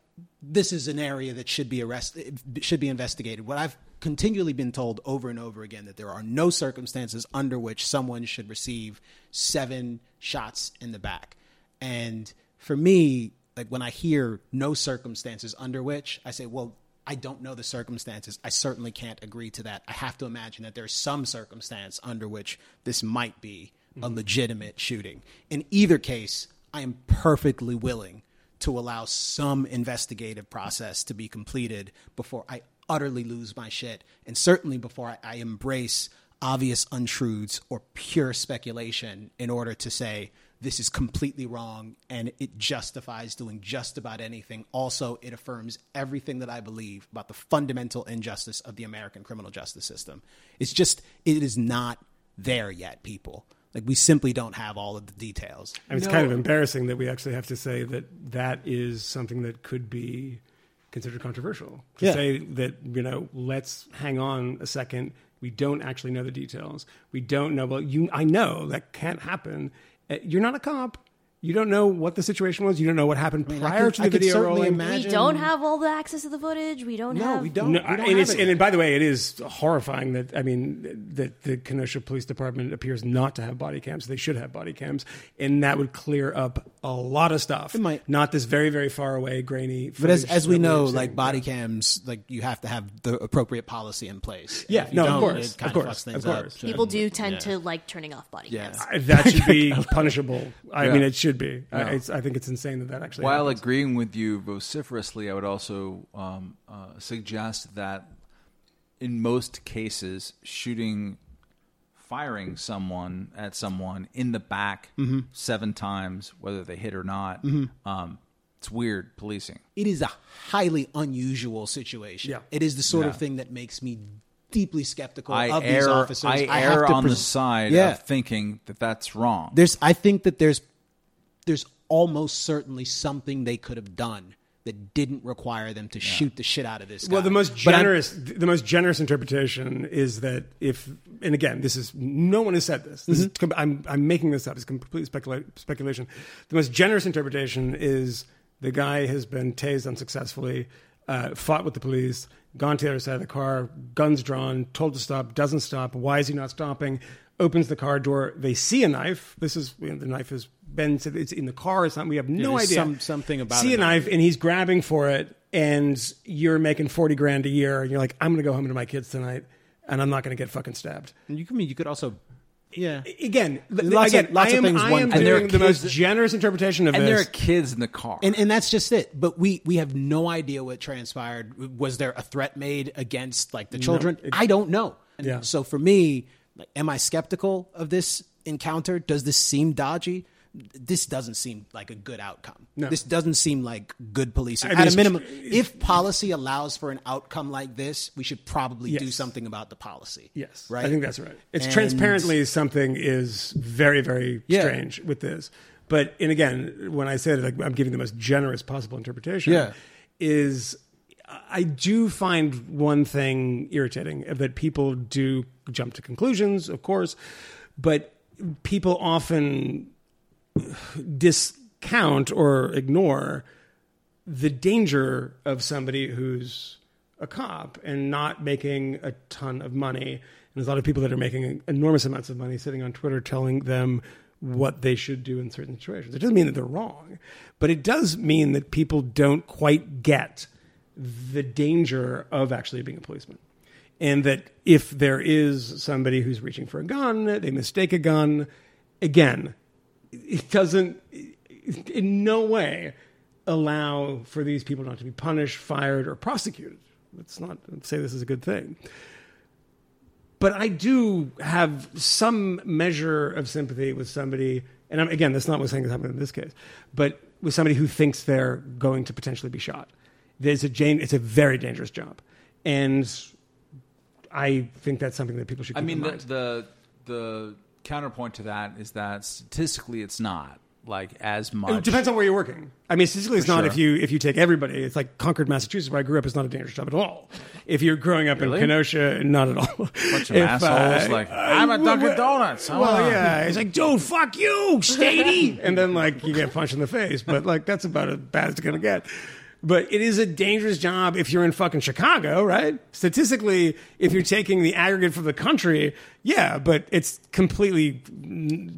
this is an area that should be arrested, should be investigated. What I've continually been told over and over again that there are no circumstances under which someone should receive seven shots in the back, and for me, like when I hear no circumstances under which, I say, well, I don't know the circumstances. I certainly can't agree to that. I have to imagine that there's some circumstance under which this might be a mm-hmm. legitimate shooting. In either case, I am perfectly willing to allow some investigative process to be completed before I utterly lose my shit, and certainly before I, I embrace obvious untruths or pure speculation in order to say this is completely wrong and it justifies doing just about anything. Also, it affirms everything that I believe about the fundamental injustice of the American criminal justice system. It's just, it is not there yet, people. Like, we simply don't have all of the details. I mean, it's kind of embarrassing that we actually have to say that that is something that could be considered controversial. To Yeah. say that, you know, let's hang on a second. We don't actually know the details. We don't know. Well, you, I know that can't happen. Uh, You're not a cop. You don't know what the situation was. You don't know what happened I prior could- to I the could video certainly rolling. imagine- We don't have all the access to the footage. We don't No, have. we don't. No, we don't and, have it's, it and yet. by the way, it is horrifying that I mean that the Kenosha Police Department appears not to have body cams. They should have body cams, and that would clear up a lot of stuff. It might. not this very very far away grainy. But as, as we know, we're like seeing. body cams, like you have to have the appropriate policy in place. Yeah, no, of don't, course, it kind of of, course, fucks things of up. course. People do tend to like turning off body Yeah. cams. I- that should be punishable. I Yeah. mean, it should be. I, it's, I think it's insane that that actually. While happens. agreeing with you vociferously, I would also um, uh, suggest that in most cases, shooting, firing someone at someone in the back Mm-hmm. seven times, whether they hit or not, um, it's weird policing. it is a highly unusual situation. Yeah. It is the sort of thing that makes me deeply skeptical I of these err, officers. I have err to on the side Yeah. of thinking that that's wrong. There's, I think that there's, there's almost certainly something they could have done that didn't require them to shoot the shit out of this guy. Well, the most generous, the most generous interpretation is that if, and again, this is no one has said this. This Mm-hmm. I'm, I'm making this up. It's complete specula- speculation. The most generous interpretation is the guy has been tased unsuccessfully, uh, fought with the police, gone to the other side of the car, guns drawn, told to stop, doesn't stop. Why is he not stopping? Opens the car door. They see a knife. This is you know, the knife has been. It's in the car. It's not. We have no there's idea. some- something about see a a knife, and he's grabbing for it, and you're making forty grand a year, and you're like, I'm going to go home to my kids tonight, and I'm not going to get fucking stabbed. And you can, you could also, yeah. Again, Lots of- again, lots I of am, things I am could- And there doing the most generous interpretation of this. and there are kids in the car. And and that's just it. But we we have no idea what transpired. Was there a threat made against like the children? I don't know. And Yeah. So for me, like, am I skeptical of this encounter? Does this seem dodgy? This doesn't seem like a good outcome. No. This doesn't seem like good policing. I mean, At a minimum, if policy allows for an outcome like this, we should probably do something about the policy. Yes, right. I think that's right. It's And- transparently something is very, very Yeah. strange with this. But and again, when I said like I'm giving the most generous possible interpretation, Yeah. is I do find one thing irritating that people do jump to conclusions, of course, but people often discount or ignore the danger of somebody who's a cop and not making a ton of money. And there's a lot of people that are making enormous amounts of money sitting on Twitter telling them what they should do in certain situations. It doesn't mean that they're wrong, but it does mean that people don't quite get the danger of actually being a policeman. And that if there is somebody who's reaching for a gun, they mistake a gun, again, it doesn't in no way allow for these people not to be punished, fired, or prosecuted. Let's not say this is a good thing. But I do have some measure of sympathy with somebody, and I'm, again, that's not what's happening in this case, but with somebody who thinks they're going to potentially be shot. there's a it's a very dangerous job, and I think that's something that people should. I mean, the, the the counterpoint to that is that statistically, it's not like as much. It depends on where you're working. I mean, statistically, it's not sure. if you if you take everybody. It's like Concord, Massachusetts, where I grew up. It's not a dangerous job at all. If you're growing up Really? in Kenosha, not at all. Bunch of If, assholes uh, like uh, I'm a Dunkin' well, Donuts. I Well, wanna-" yeah, it's like, dude, fuck you, Stady, and then like you get punched in the face. But like that's about as bad as it's gonna get. But it is a dangerous job if you're in fucking Chicago, right? Statistically, if you're taking the aggregate for the country, yeah, but it's completely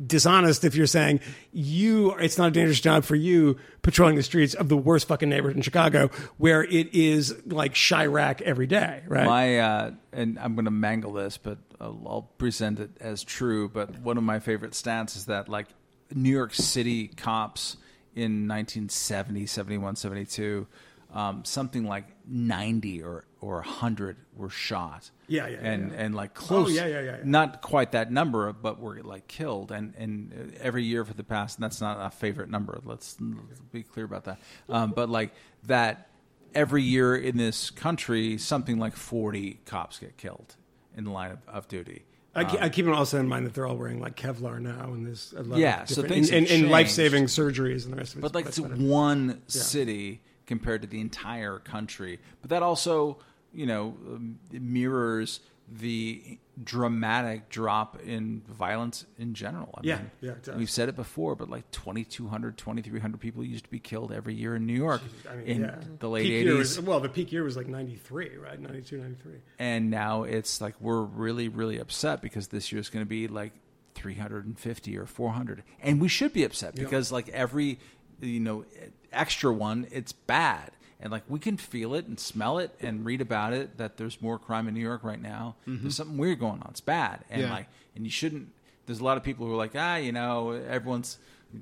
dishonest if you're saying you it's not a dangerous job for you patrolling the streets of the worst fucking neighborhood in Chicago where it is like Chiraq every day, right? My uh, and I'm going to mangle this, but I'll present it as true. But one of my favorite stats is that like New York City cops in 1970, 71, 72, um, something like 90 or or 100 were shot. Yeah, yeah, yeah, and yeah. and like close. Oh, yeah, yeah, yeah, yeah. Not quite that number, but were like killed. And and every year for the past, and that's not a favorite number. Let's, let's be clear about that. Um, but like that every year in this country, something like 40 cops get killed in the line of, of duty. I, keep, I keep also in mind that they're all wearing like Kevlar now, and there's a lot Yeah, of so things and, have and, life saving surgeries and the rest of it. But like it's better. one city compared to the entire country. But that also, you know, um, mirrors the dramatic drop in violence in general. I Yeah, mean, yeah. We've said it before, but like 2,200, 2,300 people used to be killed every year in New York I mean, in yeah. the late peak 80s. Was, well, the peak year was like 93, right? 92, 93. and now it's like we're really really upset because this year is going to be like 350 or 400 and we should be upset because like every you know extra one it's bad and like we can feel it and smell it and read about it that there's more crime in New York right now. There's something weird going on. It's bad. And Yeah. like and you shouldn't there's a lot of people who are like ah you know everyone's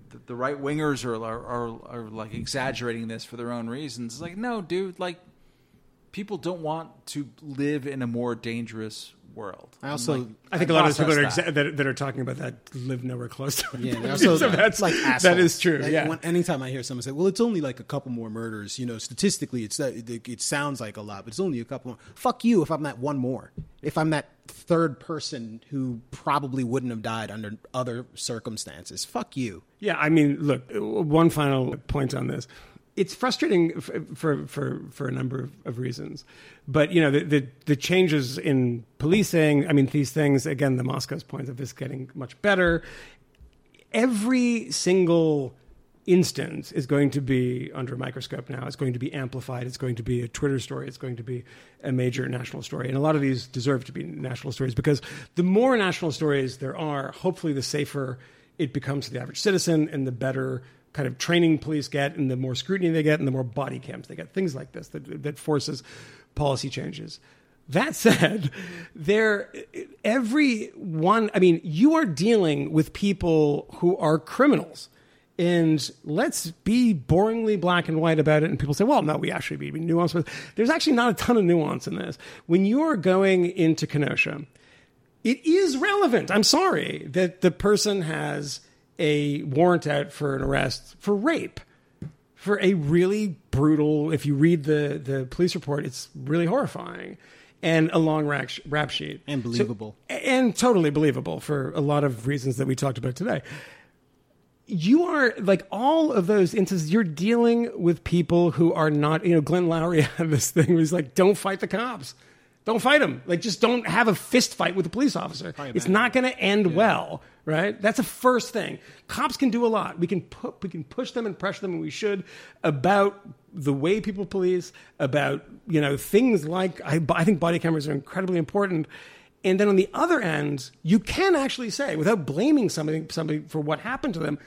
the, the right wingers are, are are are like exaggerating this for their own reasons. It's like no dude like people don't want to live in a more dangerous world. I also Like, I think a lot of those people that are, exa- that, that are talking about that live nowhere close to it. Yeah, also so that's like that assholes. is true. Like, yeah, when- anytime I hear someone say, "Well, it's only like a couple more murders," you know, statistically, it's that it, it sounds like a lot, but it's only a couple more. Fuck you if I'm that one more. If I'm that third person who probably wouldn't have died under other circumstances. Fuck you. Yeah, I mean, look. One final point on this: it's frustrating for for for a number of, reasons, but you know the, the the changes in policing. I mean, these things again. The Moscow's point of this getting much better. Every single instance is going to be under a microscope now. It's going to be amplified. It's going to be a Twitter story. It's going to be a major national story. And a lot of these deserve to be national stories because the more national stories there are, hopefully the safer it becomes to the average citizen and the better kind of training police get and the more scrutiny they get and the more body cams they get. Things like this that, that forces policy changes. That said, there every one I mean, you are dealing with people who are criminals. And let's be boringly black and white about it. And people say, well, no, we actually be nuanced. But there's actually not a ton of nuance in this. When you're going into Kenosha, it is relevant. I'm sorry that the person has a warrant out for an arrest for rape, for a really brutal. If you read the the police report, it's really horrifying, and a long rap, rap sheet And So- and totally believable for a lot of reasons that we talked about today. You are like all of those instances. You're dealing with people who are not. You know, Glenn Loury had this thing where he's like, "Don't fight the cops." Don't fight them. Like, just don't have a fist fight with a police officer. It's not going to end well, right? That's the first thing. Cops can do a lot. We can put, we can push them and pressure them, and we should about the way people police, about you know things like I, I think body cameras are incredibly important. And then on the other end, you can actually say, without blaming somebody somebody for what happened to them,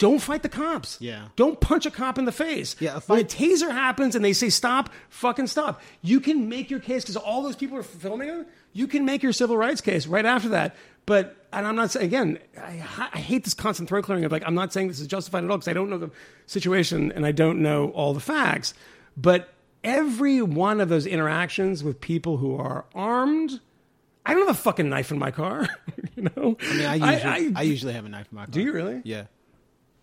don't fight the cops. Yeah. Don't punch a cop in the face. Yeah, a when a taser happens and they say stop, fucking stop. You can make your case because all those people are filming it. You can make your civil rights case right after that. But and I'm not saying again. I, I hate this constant throat clearing of like I'm not saying this is justified at all because I don't know the situation and I don't know all the facts. But every one of those interactions with people who are armed. I don't have a fucking knife in my car. you know. I mean, I usually, I, usually have a knife in my car. Do you really? Yeah.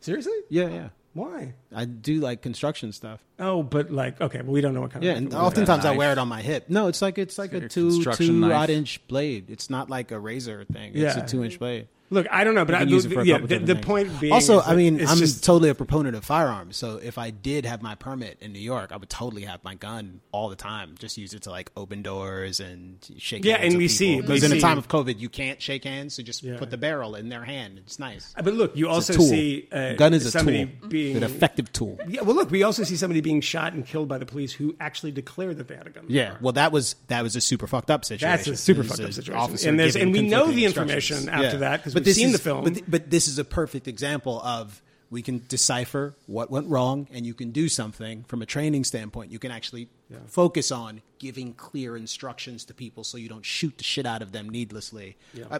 Seriously? Yeah, yeah. Why? I do like construction stuff. Oh, but like, okay, well, we don't know what kind Yeah, of. and knife it was. oftentimes I wear it on my hip. No, it's like it's like a Your two construction two knife? odd inch blade. It's not like a razor thing. It's Yeah. a two inch blade. Look, I don't know, but I, use it for a yeah, couple the, the things. point being, Also, I mean, I'm just totally a proponent of firearms. So if I did have my permit in New York, I would totally have my gun all the time. Just use it to like open doors and shake. Yeah, hands and with we people. see- because in a time of COVID, you can't shake hands, so just Yeah. put the barrel in their hand. It's nice. But look, you It's also tool. see uh, gun is a somebody tool, being an effective tool. Yeah, well, look, we also see somebody being shot and killed by the police who actually declared that they had a gun. Yeah, car. well, that was that was a super fucked up situation. That's a super fucked up situation. And and we know the information after that 'cause But we've this seen is- the film. But, but this is a perfect example of we can decipher what went wrong, and you can do something from a training standpoint. You can actually focus on giving clear instructions to people so you don't shoot the shit out of them needlessly. Uh,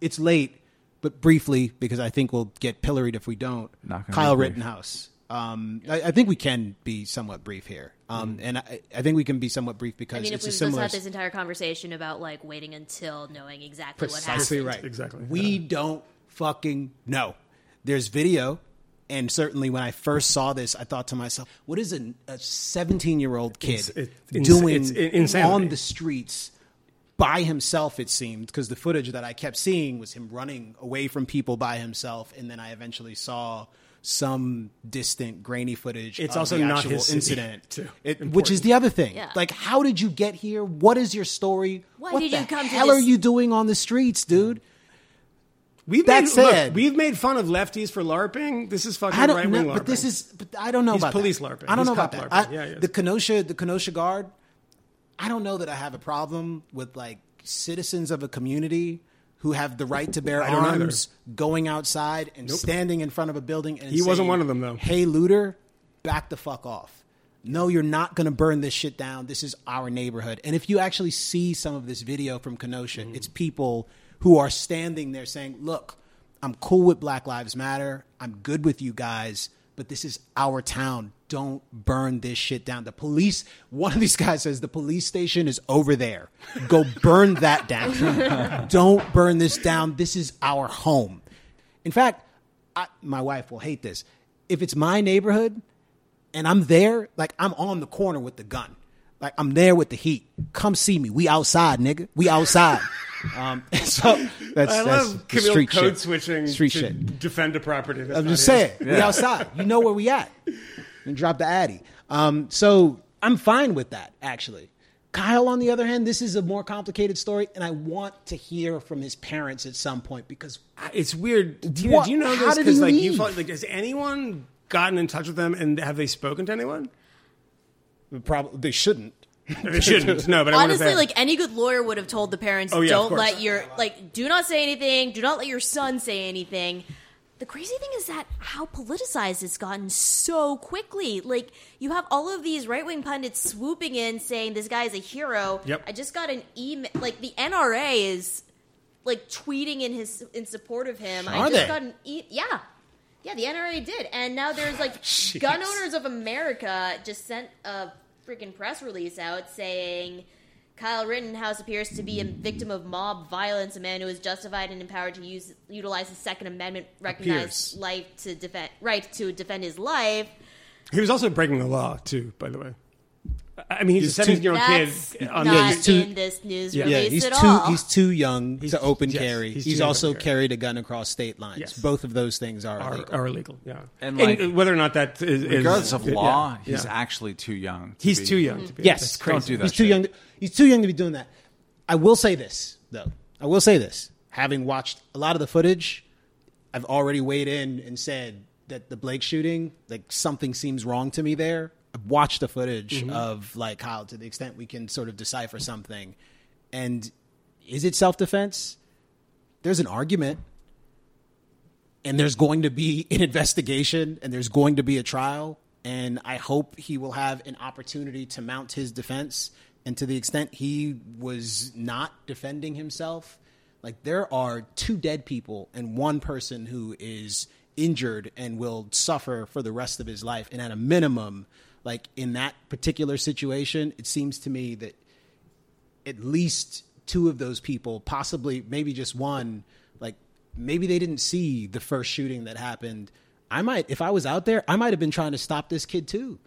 it's late, but briefly because I think we'll get pilloried if we don't. Kyle be brief. Rittenhouse. Um, I, I think we can be somewhat brief here, um, and I, I think we can be somewhat brief because I mean, if we a just similar. had this entire conversation about like waiting until knowing exactly Precisely what happened. right. Exactly. We don't fucking know. There's video, and certainly when I first saw this, I thought to myself, "What is a 17 year old kid It's- it's doing it's in- insanity. on the streets?" By himself, it seemed, because the footage that I kept seeing was him running away from people by himself, and then I eventually saw some distant, grainy footage. It's of also the not actual his city, incident, too. It- which is the other thing. Yeah. Like, how did you get here? What is your story? Why what did the you come to hell this- are you doing on the streets, dude? We've That made, said- look, we've made fun of lefties for LARPing. This is fucking right know, wing LARPing. but this is. But I don't know He's about police that. LARPing. I don't He's know about cop that. I, Yeah, yeah. The Kenosha, the Kenosha Guard. I don't know that I have a problem with like citizens of a community who have the right to bear don't either. arms, going outside and standing in front of a building. And He wasn't one of them, though. Hey, looter, back the fuck off. No, you're not going to burn this shit down. This is our neighborhood. And if you actually see some of this video from Kenosha, Mm-hmm. it's people who are standing there saying, "Look, I'm cool with Black Lives Matter. I'm good with you guys, but this is our town. Don't burn this shit down." The police, one of these guys says, "The police station is over there. Go burn that down. Don't burn this down. This is our home." In fact, I, my wife will hate this. If it's my neighborhood and I'm there, like I'm on the corner with the gun. Like I'm there with the heat. Come see me. We outside, nigga. We outside. um, so that's, I that's love the Camille street code shit. switching Street to shit. defend a property. That's I'm just his. saying, we outside. You know where we at. And drop the addy. Um, so I'm fine with that, actually. Kyle, on the other hand, this is a more complicated story, and I want to hear from his parents at some point because It's weird. Tina, What- do you know how this? did Because he like you, leave? felt- like, has anyone gotten in touch with them and have they spoken to anyone? probably they shouldn't. They shouldn't. No, but I wonder if Honestly, they- like any good lawyer would have told the parents, Oh, yeah, don't let your like, do not say anything, do not let your son say anything. The crazy thing is that how politicized it's gotten so quickly. Like you have all of these right wing pundits swooping in saying this guy is a hero. Yep. I just got an email. Like the NRA is like tweeting in his in support of him. I Are just they? got an e- yeah. Yeah, the NRA did, and now there's like Gun Owners of America just sent a freaking press release out saying Kyle Rittenhouse appears to be a victim of mob violence, a man who is justified and empowered to use utilize the Second Amendment recognized Appears. life to defend right to defend his life. he was also breaking the law too. By the way, I mean he's, a He's too- seventeen-year-old That's kid. On not the, too- in this news Yeah. Yeah, he's at too all. he's too young He's- to open yes, carry. he's He's, too young to also carry. carried a gun across state lines. Yes. Both of those things are, are, illegal. are illegal. Yeah, And, like, whether or not that is, is Regardless of law, yeah. he's actually too young. to he's be- too young. To be, Yes, that's crazy. Don't do that He's too young. To, he's too young to be doing that. I will say this though. I will say this. Having watched a lot of the footage, I've already weighed in and said that the Blake shooting, like something seems wrong to me there. I've the footage Mm-hmm. of like how, to the extent we can sort of decipher something, and is it self defense? There's an argument, and there's going to be an investigation, and there's going to be a trial, and I hope he will have an opportunity to mount his defense. And to the extent he was not defending himself, like there are two dead people and one person who is injured and will suffer for the rest of his life. And at a minimum, like in that particular situation, it seems to me that at least two of those people, possibly maybe just one, like maybe they didn't see the first shooting that happened I might, if I was out there, I might have been trying to stop this kid too.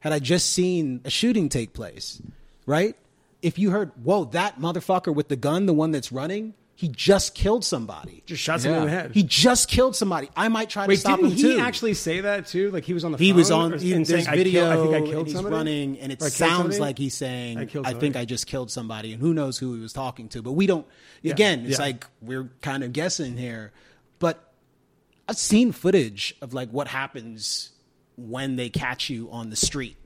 Had I just seen a shooting take place, right? If you heard, whoa, that motherfucker with the gun, the one that's running, he just killed somebody. Just shot someone in the head. He just killed somebody. I might try to stop didn't him he too. actually say that too? Like he was on the phone. He was on. or- He, and there's saying, I video. kill- I, think I killed and he's somebody. running, and it Or sounds like he's saying, I "I, think. I just killed somebody," and who knows who he was talking to. But we don't. Yeah, Again, it's yeah. like we're kind of guessing here. But I've seen footage of like what happens when they catch you on the street.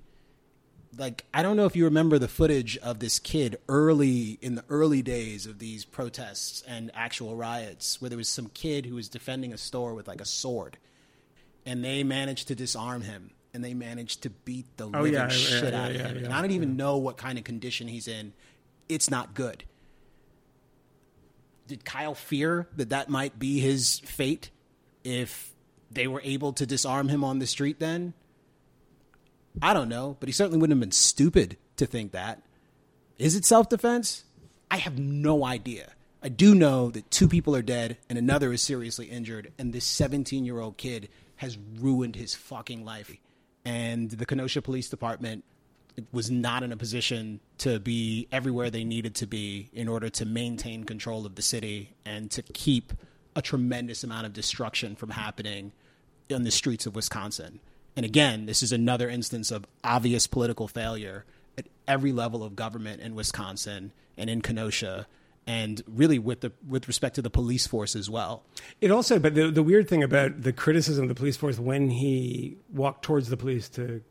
Like I don't know if you remember the footage of this kid early in the early days of these protests and actual riots, where there was some kid who was defending a store with like a sword, and they managed to disarm him, and they managed to beat the Oh, living yeah, shit yeah, out of yeah, him. yeah, and I don't even know what kind of condition he's in. It's not good. Did Kyle fear that that might be his fate if they were able to disarm him on the street then? I don't know, but he certainly wouldn't have been stupid to think that. Is it self defense? I have no idea. I do know that two people are dead and another is seriously injured, and this 17 year old kid has ruined his fucking life. And the Kenosha Police Department was not in a position to be everywhere they needed to be in order to maintain control of the city and to keep a tremendous amount of destruction from happening in the streets of Wisconsin. And again, this is another instance of obvious political failure at every level of government in Wisconsin and in Kenosha, and really with the with respect to the police force as well. It also, but the the weird thing about the criticism of the police force when he walked towards the police to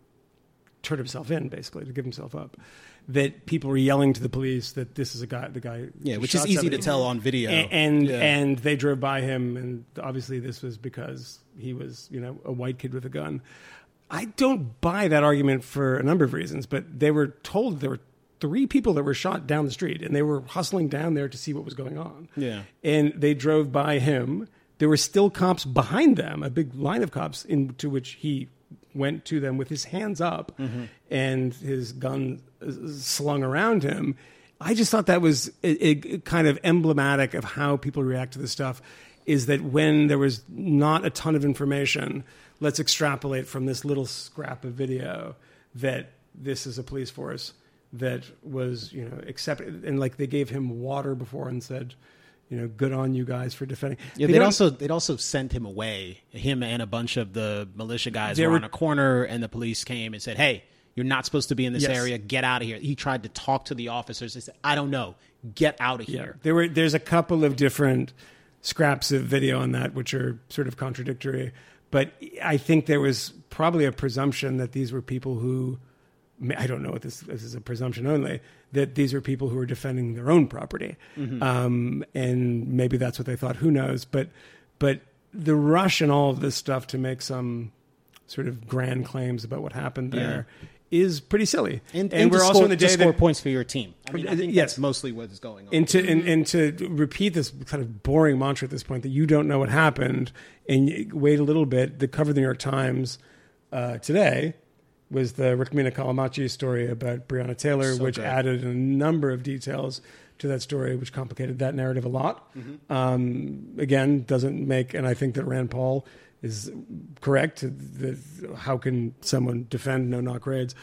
turn himself in, basically to give himself up, that people were yelling to the police that this is a guy, the guy, Yeah, which is easy to tell on video. A- and Yeah. and they drove by him, and obviously this was because he was you know a white kid with a gun. I don't buy that argument for a number of reasons, but they were told there were three people that were shot down the street, and they were hustling down there to see what was going on. Yeah. and they drove by him. There were still cops behind them, a big line of cops, into which he went to them with his hands up and his gun uh, slung around him. I just thought that was a, a kind of emblematic of how people react to this stuff. Is that when there was not a ton of information, let's extrapolate from this little scrap of video that this is a police force that was, you know, accepted and like they gave him water before and said, you know, good on you guys for defending. Yeah, They they'd also they'd also sent him away. Him and a bunch of the militia guys were, were- on a corner, and the police came and said, "Hey, you're not supposed to be in this Yes. area. Get out of here." He tried to talk to the officers. They said, "I don't know. Get out of Yeah, here." there were. There's a couple of different scraps of video on that which are sort of contradictory, but I think there was probably a presumption that these were people who. I don't know what this, this is a presumption only that these are people who are defending their own property, um, and maybe that's what they thought. Who knows? But but the rush and all of this stuff to make some sort of grand claims about what happened there is pretty silly. And, and and we're to also score, in the to day score that points for your team. I mean, I think Yes. that's mostly what is going on. and to and, and to repeat this kind of boring mantra at this point that you don't know what happened and wait a little bit the cover of the new york times uh, today was the Rukmini Callimachi story about Breonna Taylor, So which good. added a number of details to that story, which complicated that narrative a lot. Um, again, doesn't make, and I think that Rand Paul is correct. That how can someone defend no knock raids?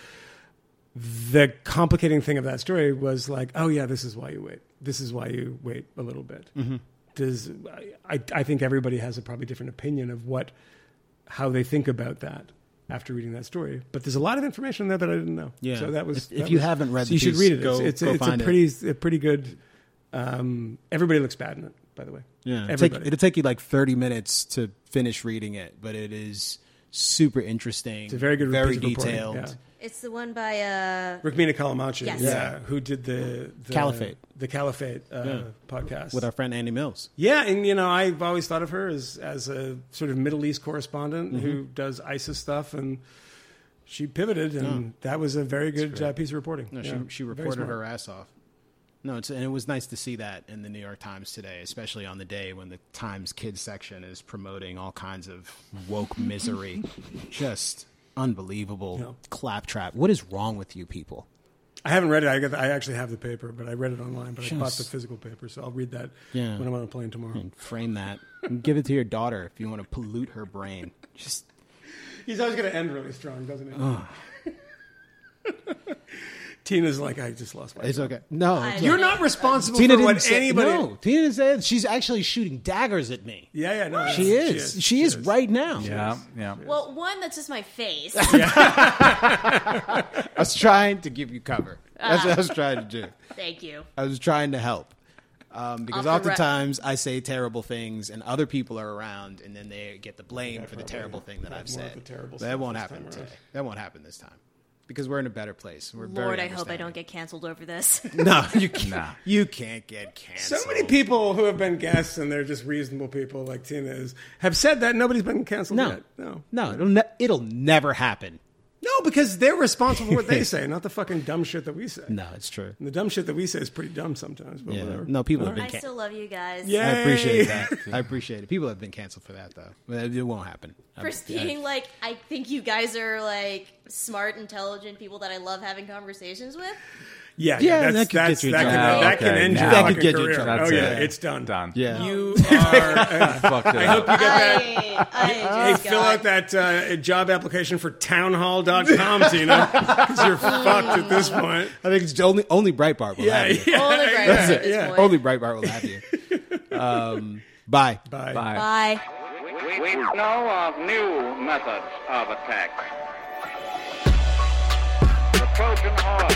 the complicating thing of that story was like, oh yeah, this is why you wait. This is why you wait a little bit. Does I, I think everybody has a probably different opinion of what how they think about that after reading that story. But there's a lot of information in there that I didn't know. Yeah. So that was If- if you was- haven't read so the you should read it. go- it's go it's, a it. pretty a pretty good. Um, everybody looks bad in it, by the way. Yeah, it'll take, it'll take you like thirty minutes to finish reading it, but it is super interesting. It's a very good very piece of reporting, detailed. yeah. It's the one by uh Rukmini Callimachi, Yes. yeah, who did the, the Caliphate. the Caliphate uh, Yeah. podcast with our friend Andy Mills. Yeah, and you know, I've always thought of her as as a sort of Middle East correspondent Mm-hmm. who does ISIS stuff, and she pivoted, and that was a very good uh, piece of reporting. No, Yeah, she she reported her ass off. No, it's, and it was nice to see that in the New York Times today, especially on the day when the Times Kids section is promoting all kinds of woke misery. Just unbelievable Yeah. claptrap. What is wrong with you people? I haven't read it. I, got the, I actually have the paper, but I read it online. But I bought the physical paper, so I'll read that Yeah. when I'm on a plane tomorrow. And frame that. And give it to your daughter if you want to pollute her brain. Just He's always going to end really strong, doesn't he? Tina's like, I just lost my. it's okay. No, it's. You're not responsible Tina for didn't what say, anybody. No, Tina said she's actually shooting daggers at me. Yeah, yeah, no. She is. She is, right now. Yeah, yeah. Well, one that's just my face. I was trying to give you cover. That's what I was trying to do. Thank you. I was trying to help. Um, because Off the re- oftentimes I say terrible things and other people are around and then they get the blame for the terrible thing that I've more of said. the terrible But stuff that won't this happen time today. That won't happen this time. Because we're in a better place. We're very Lord, I hope I don't get canceled over this. No, you can't. Nah. You can't get canceled. So many people who have been guests and they're just reasonable people like Tina is have said that nobody's been canceled No, yet. No, no, it'll, ne- it'll never happen. No, because they're responsible for what they say, not the fucking dumb shit that we say. No, it's true. And the dumb shit that we say is pretty dumb sometimes. But Yeah. whatever. No, people have All been I still love you guys. Yeah. I appreciate that. I appreciate it. People have been canceled for that though. It won't happen. For being like, I think you guys are like smart, intelligent people that I love having conversations with. Yeah, Yeah, yeah, that that's, could that's, that, can, trouble. that can end your That could fucking get you in career. trouble. Oh yeah, it. it's done. Done. Yeah. You are. uh, Fucked it I up. hope you get that. I, I Hey, fill out that uh, job application for townhall.com, Tina, because you're fucked at this point. I think it's only only Breitbart will Yeah, have you. yeah. Only right at this yeah. Only Breitbart will have you. Um, bye. Bye. Bye. Bye. We, we know of new methods of attack. The Trojan horse